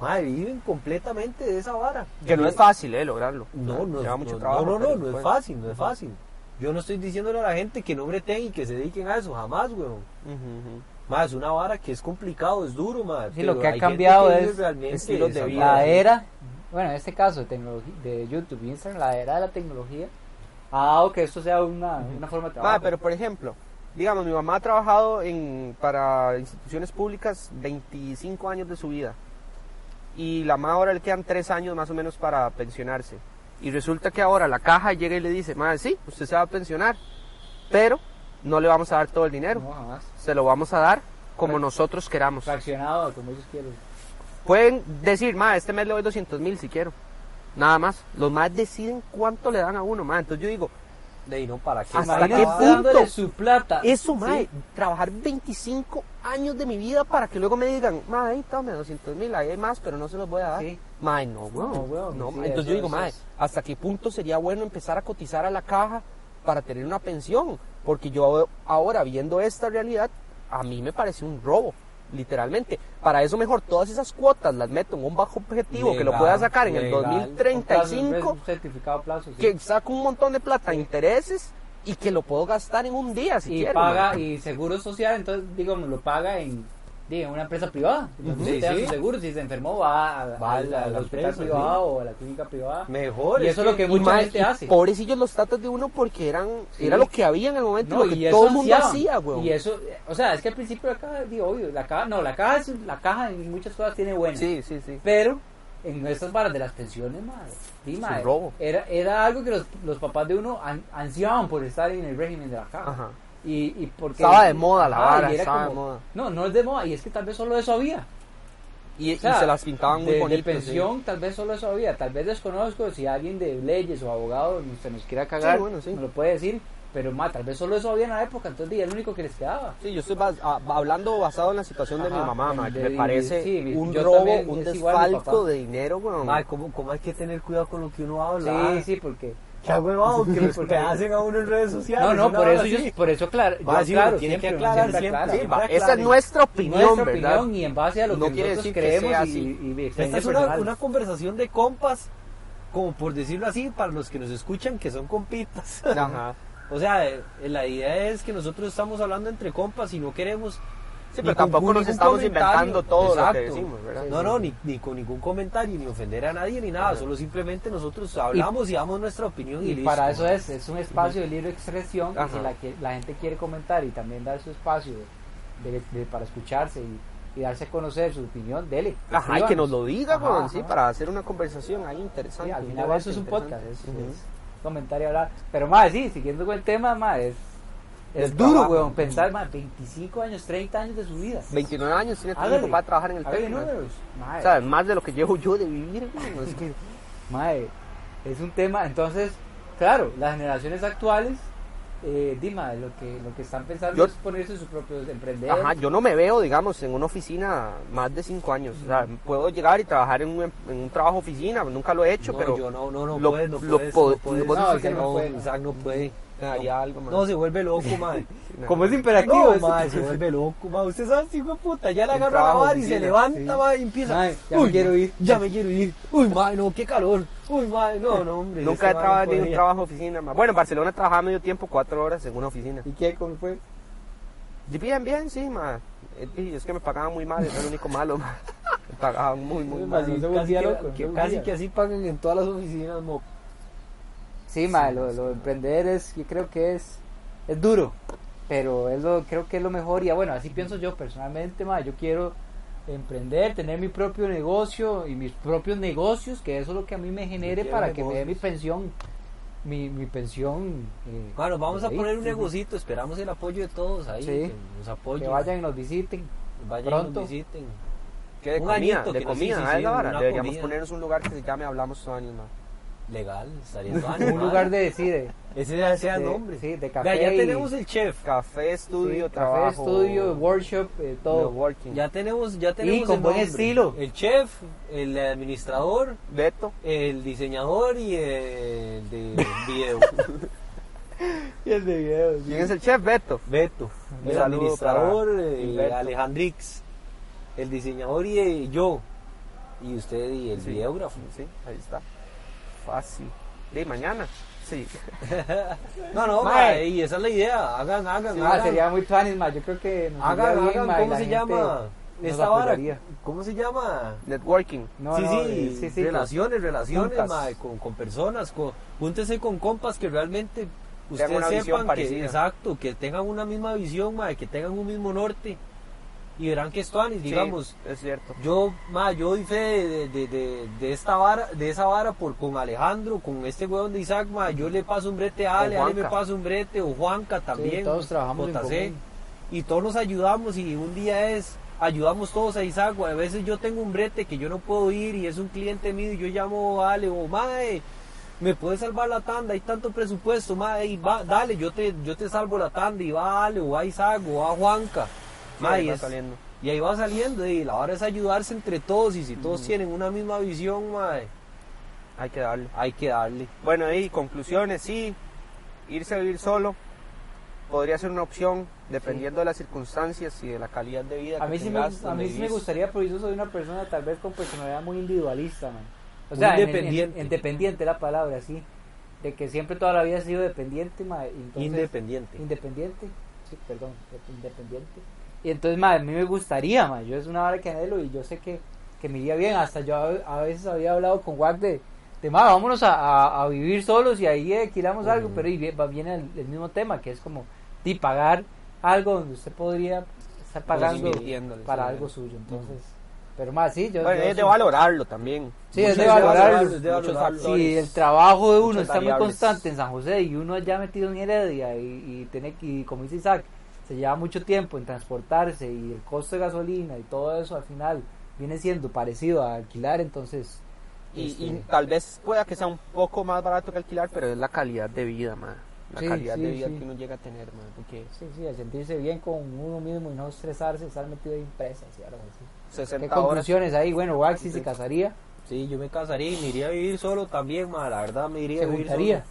Ma, viven completamente de esa vara. Que no es fácil, eh, lograrlo. No, no, Lleva mucho no, trabajo. no, no, no es pues. fácil, no es fácil. Yo no estoy diciéndole a la gente que no breten y que se dediquen a eso, jamás, weón. Ujú. Más es una vara que es complicado, es duro, más. Sí, lo que ha cambiado es estilos de vida. La era, bueno, en este caso de, tecnología, de YouTube, Instagram, la era de la tecnología ha dado que esto sea una, una forma de trabajo. Ma, pero por ejemplo, digamos, mi mamá ha trabajado en, para instituciones públicas 25 años de su vida. Y la mamá ahora le quedan 3 años más o menos para pensionarse. Y resulta que ahora la caja llega y le dice, madre, sí, usted se va a pensionar, pero no le vamos a dar todo el dinero. No, jamás. Se lo vamos a dar como nosotros queramos. Fraccionado, como ellos quieren. Pueden decir, ma, este mes le doy 200 mil si quiero. Nada más. Los más deciden cuánto le dan a uno, ma. Entonces yo digo, De no, ¿para qué? ¿Hasta ¿Para qué punto? su plata. eso, ma, Sí. trabajar 25 años de mi vida para que luego me digan, ma, ahí tome 200 mil, ahí hay más, pero no se los voy a dar. Sí. Ma, no, weón. No, weón, No, sí. Entonces yo digo, eso ma, es- ¿hasta qué punto sería bueno empezar a cotizar a la caja para tener una pensión? Porque yo ahora, viendo esta realidad, a mí me parece un robo. Literalmente, para eso mejor todas esas cuotas las meto en un bajo objetivo que lo pueda sacar en el legal. 2035 Un certificado plazo. sí. que saco un montón de plata intereses y que lo puedo gastar en un día si y quiero. paga y seguro social entonces digamos lo paga en, en una empresa privada entonces Sí, usted da sí. su seguro si se enfermó va, a- Va a al, la- al hospital privado o a la clínica privada Mejor. Y eso es lo que mucha gente hace. Pobrecillos los tatas de uno porque eran era lo que había en el momento, No, lo que todo el mundo hacía, weón. y eso o sea es que al principio la caja digo obvio la caja no la caja es la caja en muchas cosas tiene buenas Sí, sí, sí. pero en estas varas de las pensiones madre, sí, madre, robo. Era, era algo que los, los papás de uno an- ansiaban por estar en el régimen de la caja Ajá. Y, y porque Estaba de moda la Ajá, vara, estaba de moda. No, no es de moda, y es que tal vez solo eso había. Y, O sea, y se las pintaban muy de, de bonitas. sí. pensión, tal vez solo eso había. Tal vez desconozco si alguien de leyes o abogado se nos quiera cagar, Sí, bueno, sí. me lo puede decir. Pero ma, tal vez solo eso había en la época, entonces era el único que les quedaba. Sí, yo estoy bas- a- hablando basado en la situación de mi mamá, ma, de- me parece sí, un robo, también, un igual desfalco de dinero, weón. Madre, ¿cómo, ¿cómo hay que tener cuidado con lo que uno habla? Sí, sí, porque. Qué huevado que los hacen a uno en redes sociales. No, no, por eso, yo, por eso claro, yo, sí, claro, tiene que aclarar siempre siempre, esa es nuestra opinión, Nuestra ¿verdad? opinión y en base a lo No que quiere nosotros decir que creemos sea y, así. y, y Esta es una, una conversación de compas, como por decirlo así, para los que nos escuchan que son compitas. Ajá. o sea, eh, la idea es que nosotros estamos hablando entre compas y no queremos... Sí, pero con tampoco nos estamos inventando todo lo que Exacto. decimos, ¿verdad? No, no, ni, ni con ningún comentario, ni ofender a nadie, ni nada. Ajá. Solo simplemente nosotros hablamos y, damos nuestra opinión y, Y listo. para eso es, es un espacio de libre expresión y si la, que- la gente quiere comentar y también dar su espacio de- de- para escucharse y, y darse a conocer su opinión, dele. Ajá, y que nos lo diga, Ajá, sí, para hacer una conversación ahí interesante. Sí, al final eso es un podcast, es, Ujú. es comentario hablar. Pero más, sí, siguiendo con el tema, más es, es duro, trabajo. weón, pensar más 25 años, 30 años de su vida. 29 años tiene Hágale. tiempo para trabajar en el técnico. números. O sea, más de lo que llevo yo de vivir, weón, es que... mae, es un tema, entonces, claro, las generaciones actuales, eh, Dima, lo que, lo que están pensando Yo- es ponerse sus propios emprender. Ajá, yo no me veo, digamos, en una oficina más de 5 años. O sea, puedo llegar y trabajar en un, en un trabajo oficina, nunca lo he hecho, No, pero yo no, no, no lo- puedes, no lo puedes, no puedes. No, no no, puede. No puede. me daría algo, man. No, se vuelve loco, madre. Como es imperativo, No, madre, se vuelve loco, madre. Usted sabe, hijo de puta, ya le agarra la vara y se levanta, sí. madre, y empieza. Madre, ya me quiero ir. Ya me quiero ir. Uy, madre, no, qué calor. Uy, madre, no, no, hombre. Nunca he madre trabajado en un trabajo de oficina. ma. Bueno, en Barcelona trabajaba medio tiempo, cuatro horas en una oficina. ¿Y qué? ¿Cómo fue? Bien, bien, sí, ma. Eh, y Es que me pagaban muy mal, es lo único malo, ma. Me pagaban muy, muy Uy, mal. Casi, que, loco, que se casi volvía. que así pagan en todas las oficinas, mo. Sí, madre, lo, lo de emprender es, yo creo que es, es duro, pero es lo, creo que es lo mejor. Y ah, bueno, así pienso yo personalmente, madre, yo quiero emprender, tener mi propio negocio y mis propios negocios, que eso es lo que a mí me genere para que me dé mi pensión, mi, mi pensión. eh, Bueno, vamos a poner un sí, negocito, esperamos el apoyo de todos ahí, Sí. que nos apoyen. Que vayan y nos visiten. vayan y nos visiten. ¿Qué de Un comida? añito, de que no- comida, sí, sí, es sí, la vara. una Deberíamos comida. ponernos un lugar que se llame Hablamos Todos ma. Legal, estaría Un bueno, lugar de, sí, de, Ese sea el de- nombre. sí, de café. Vea, ya tenemos el chef. Café, estudio, sí, trabajo. Café, estudio, workshop, eh, todo. Working. Ya tenemos, ya tenemos con el buen nombre. estilo. El chef, el administrador, Beto. el diseñador y el de video. Y el de videos. ¿Quién es el chef? Beto. Beto, Un el administrador, para eh, Beto. Alejandrix, el diseñador y eh, yo. Y usted y el Sí. videógrafo. Sí, ahí está. Fácil. De mañana. Sí. No, no, Mae. mae, y esa es la idea. Hagan, hagan, Sí, hagan. ma, sería muy tuanis, ma. Yo creo que nos hagan, iría bien, hagan, ma, ¿cómo se llama? Esta vara. ¿Cómo se llama? Networking. No, sí, no, sí, eh, sí, sí, relaciones, relaciones, mae, con, con personas, con, júntese con compas que realmente ustedes sepan que, parecida. exacto, que tengan una misma visión, mae, que tengan un mismo norte y verán que esto Sí, digamos, es cierto. yo, ma, yo doy fe de, de, de, de esta vara, de esa vara por con Alejandro, con este huevón de Isaac, ma, yo le paso un brete a Ale, Ale me pasa un brete, o Juanca también, todos trabajamos en JC, común. y todos nos ayudamos y un día es ayudamos todos a Isaac, a veces yo tengo un brete que yo no puedo ir y es un cliente mío y yo llamo a Ale o mae, me puedes salvar la tanda, hay tanto presupuesto, mae, y va, dale, yo te, yo te salvo la tanda y va Ale o va Isaac o va Juanca. Ahí y va es- saliendo. y ahí va saliendo y la hora es ayudarse entre todos y si todos tienen una misma visión, mae, Hay que darle. hay que darle. Bueno, y conclusiones, sí. Irse a vivir solo podría ser una opción dependiendo de las circunstancias y de la calidad de vida A que mí, sí me, tengas a mí sí me gustaría, pero yo soy una persona tal vez con personalidad muy individualista, man. O sea, Muy en- en- independiente. en- independiente la palabra, sí. De que siempre toda la vida he sido dependiente, ma, entonces- Independiente. Independiente, sí, perdón, independiente. Y entonces, ma, a mí me gustaría, ma, yo es una hora que anhelo y yo sé que, que me iría bien. Hasta yo a, a veces había hablado con Wack de, de ma, vámonos a, a- a vivir solos y ahí alquilamos algo, pero y viene el, el mismo tema, que es como, de pagar algo donde usted podría estar pagando invirtiéndole, para algo suyo. Entonces, pero más, sí, yo. Bueno, yo es de valorarlo también. Sí, es de valorarlo. es de muchos valorarlo. factores. Si el trabajo de uno está muy constante en San José y uno ya metido en Heredia y, y tiene que, y como dice Isaac, se lleva mucho tiempo en transportarse y el costo de gasolina y todo eso al final viene siendo parecido a alquilar, entonces Y, este, y tal vez pueda que sea un poco más barato que alquilar, pero es la calidad de vida, ma. La Sí, calidad sí, de vida sí. que uno llega a tener, ma. Porque sí, sí, al sentirse bien con uno mismo y no estresarse, estar metido en empresas y ahora así. 60 ¿Qué horas. conclusiones ahí? Bueno, Waxi se casaría, Sí, yo me casaría y me iría a vivir solo también, ma, la verdad me iría se a vivir juntaría. solo.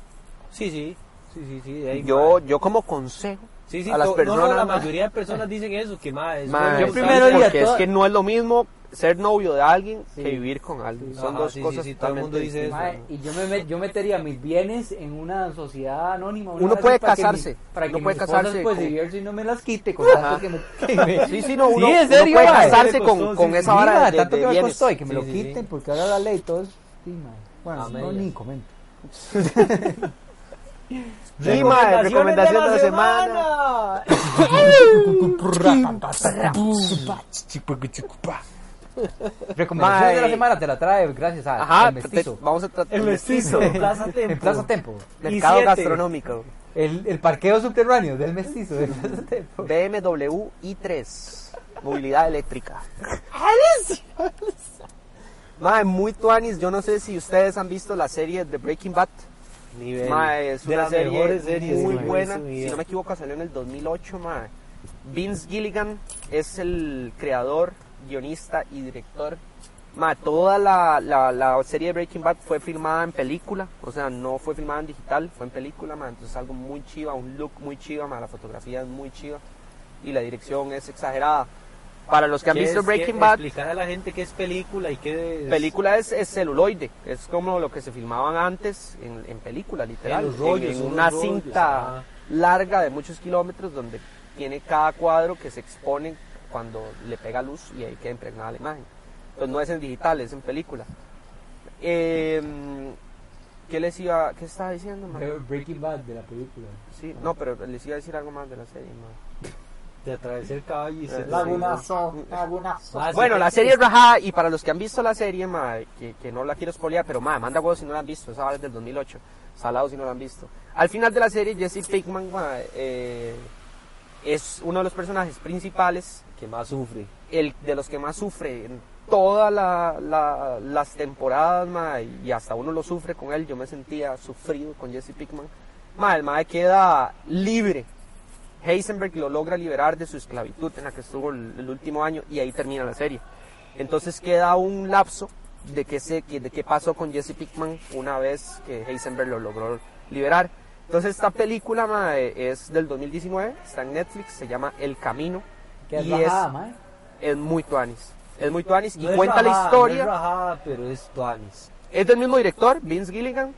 Sí, sí, sí, sí, sí. ahí, Yo, yo como consejo sí, sí, a las no, personas, no, la ma. mayoría de personas dicen eso, que ma, es yo primero porque es que no es lo mismo ser novio de alguien Sí. que vivir con alguien. Son Ajá, dos sí, cosas sí, todo el mundo dice eso. Mae, y yo me yo metería mis bienes en una sociedad anónima. una Uno puede para que casarse, mi- para uno que puede mis esposas, casarse pues con- y no me las quite con tanto que me, que me- Sí, sí, no, uno, Sí, en uno serio, puede mae. casarse con, costó, con sí, esa vara mae, de, tanto de que me costó y que me lo quiten porque ahora la ley todo es bueno no ni comento Mae, recomendación de la semana. recomendación de la semana te la trae gracias a Ajá, el mestizo te- vamos a tratar El mestizo, Plaza Tempo. en Plaza Tempo Mercado gastronómico. el, el parqueo subterráneo del mestizo de Plaza Tempo BMW i3. Movilidad eléctrica. Mae, muy tuanis. Yo no sé si ustedes han visto la serie de Breaking Bad. Nivel. Mae, es de una las serie mejores series muy buena. Si no me equivoco, salió en el 2008, mae. Vince Gilligan es el creador, guionista y director. Mae, toda la, la, la serie de Breaking Bad fue filmada en película, o sea, no fue filmada en digital, fue en película, mae. entonces algo muy chiva, un look muy chiva, mae. la fotografía es muy chiva y la dirección es exagerada. Para los que han ¿Qué visto es? Breaking. Bad, Explicar a la gente qué es película y qué es... película es, es celuloide, es como lo que se filmaban antes en, en película, literal. los rollos, en, una los cinta larga de muchos kilómetros donde tiene cada cuadro que se expone cuando le pega luz y ahí queda impregnada la imagen. Entonces no es en digital, es en película. Eh, ¿Qué les iba, qué estaba diciendo? man? Breaking Bad de la película Sí, no, pero les iba a decir algo más de la serie. man. Te atravesé el caballo y se... Eh, lagunazo lagunazo Ah, Bueno, la serie es rajada y para los que han visto la serie, ma, que, que no la quiero spoilear, pero ma, manda huevos si no la han visto, esa vara es del 2008, salado si no la han visto. Al final de la serie, Jesse Pinkman ma, eh, es uno de los personajes principales, Que más sufre. el de los que más sufre en todas la- la- las temporadas, ma, y hasta uno lo sufre con él, yo me sentía sufrido con Jesse Pinkman. Ma, el ma queda libre. Heisenberg lo logra liberar de su esclavitud en la que estuvo el, el último año y ahí termina la serie. Entonces queda un lapso de qué, de qué pasó con Jesse Pinkman una vez que Heisenberg lo logró liberar. Entonces esta película ma, eh, es del 2019, está en Netflix, se llama El Camino es y rajada, es- mae. es muy tuanis. Es muy tuanis y No es cuenta la rajada, historia. No es rajada, pero es tuanis. Es del mismo director, Vince Gilligan.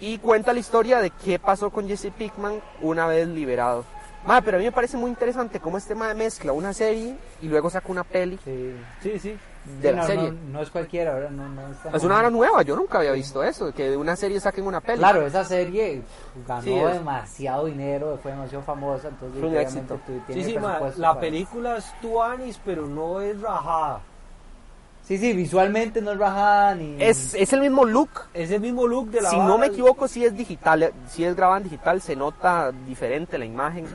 Y cuenta la historia de qué pasó con Jesse Pickman una vez liberado. Ma, pero a mí me parece muy interesante cómo este ma mezcla una serie y luego saca una peli Sí. Sí, sí. de Sí, la no, serie. No, no es cualquiera, ¿verdad? No, no es tan- Es una hora nueva, yo nunca había visto eso, que de una serie saquen una peli. Claro, esa serie ganó Sí, demasiado dinero, fue demasiado famosa, entonces Fue un éxito. tiene Sí, sí, ma, la para- película es tuanis, pero no es rajada. Sí, sí, visualmente no es bajada ni... Es, es el mismo look. Es el mismo look de la Si no me equivoco, si es digital, eh, si es grabada en digital, se nota diferente la imagen.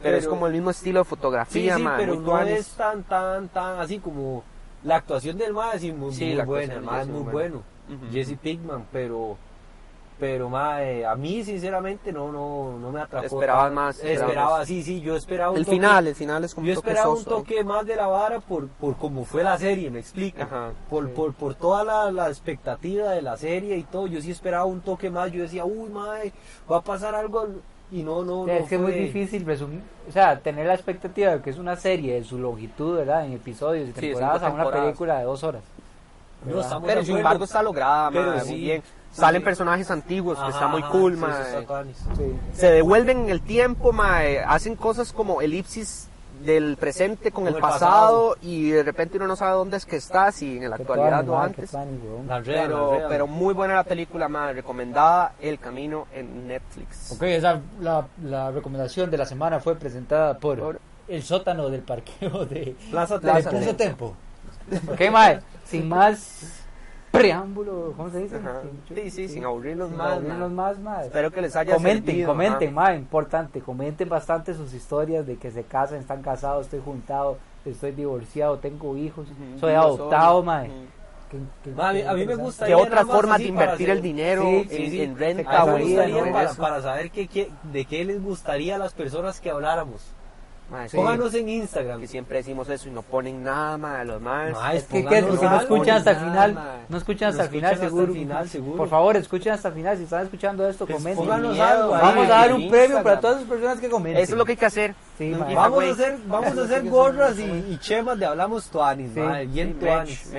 Pero, es como el mismo estilo de fotografía, sí, ma, pero no es tan, tan, tan así como la actuación del ma es muy, Sí, muy buena, el ma es muy bueno. Jesse Pinkman, pero pero ma, eh, a mí sinceramente no no no me atrapó. Esperabas tanto. más, esperabas Esperaba, más. sí, sí, yo esperaba un El toque- final, el final es como Yo esperaba un toque más de la vara por, por cómo fue la serie, me explica. Ajá. Por, por, por toda la, la expectativa de la serie y todo. Yo sí esperaba un toque más. Yo decía, uy, madre, va a pasar algo. Y no, no, Sí, no. es que es muy difícil resumir, o sea, tener la expectativa de que es una serie de su longitud, ¿verdad? En episodios y Sí, temporadas cinco a una temporadas. película de dos horas. No, Pero sin embargo está lograda, Pero ma, sí. muy bien. Sí, Salen sí. personajes antiguos, que está muy ajá, cool, sí, ma, eso está eh. tuanis. Se devuelven en el tiempo, ma, eh, hacen cosas como elipsis del presente con, Con el, el pasado, y de repente uno no sabe dónde es que está, si en la Qué actualidad o antes. weón. La la Pero, enredan. pero muy buena la película, ma, recomendada El Camino en Netflix. Ok, esa, la, la recomendación de la semana fue presentada por, Por- el sótano del parqueo de Plaza Plaza. Tempo. Tempo. Ok, mae, sin más preámbulo, ¿cómo se dice? Sin- Sí, sí, sin aburrirlos sin más, aburrirnos ma. más, mae. Espero que les haya Comenten, servido, comenten, mae, importante, comenten bastante sus historias de que se casan, están casados, estoy juntado, estoy divorciado, tengo hijos, soy adoptado, soy. mae. Ujú. Qué- qué- Ma, a mí- qué a mí me gusta ¿Qué Ahí otras nada más formas así de invertir hacer- el dinero Sí, en, sí, en renta? gustaría ¿no? para, saber qué, qué- de qué les gustaría a las personas que habláramos. Sí, Pónganos en Instagram. que siempre decimos eso y no ponen nada más de los más. Ma, Es que, ¿qué? pónganos Porque no escuchan hasta el final. mae. No escuchan hasta el final, seguro. el final, seguro. Por favor, escuchen hasta el final. Si están escuchando esto, Pues comenten. pónganos algo ahí Vamos a dar un premio para todas las personas que comenten. Eso es lo que hay que hacer. Sí, mae. Vamos a hacer, vamos a hacer gorras y, y chemas de hablamos tuanis, Sí. mae, bien Sí, tuanis.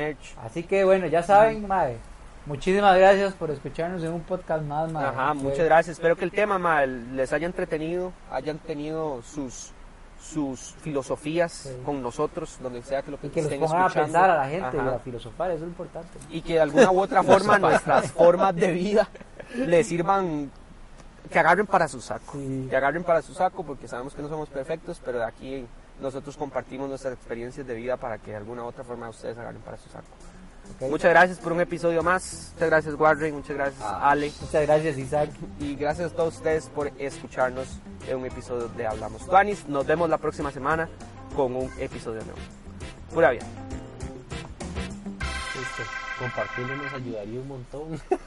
Así que bueno, ya saben, mae. Muchísimas gracias por escucharnos en un podcast más, mae. Ajá, muchas gracias. Espero que el tema ma, les haya entretenido, hayan tenido sus sus filosofías Sí. con nosotros, donde sea que lo que Y que pongan a pensar a la gente y a filosofar, eso es importante. y que de alguna u otra forma nuestras formas de vida les sirvan que agarren para su saco Sí. que agarren para su saco porque sabemos que no somos perfectos pero de aquí nosotros compartimos nuestras experiencias de vida para que de alguna u otra forma ustedes agarren para su saco muchas gracias por un episodio más muchas gracias Warren muchas gracias Ah. Ale Muchas gracias, Isaac. y gracias a todos ustedes por escucharnos en un episodio de Hablamos Tuanis nos vemos la próxima semana con un episodio nuevo pura vida Listo. Compartirlo nos ayudaría un montón.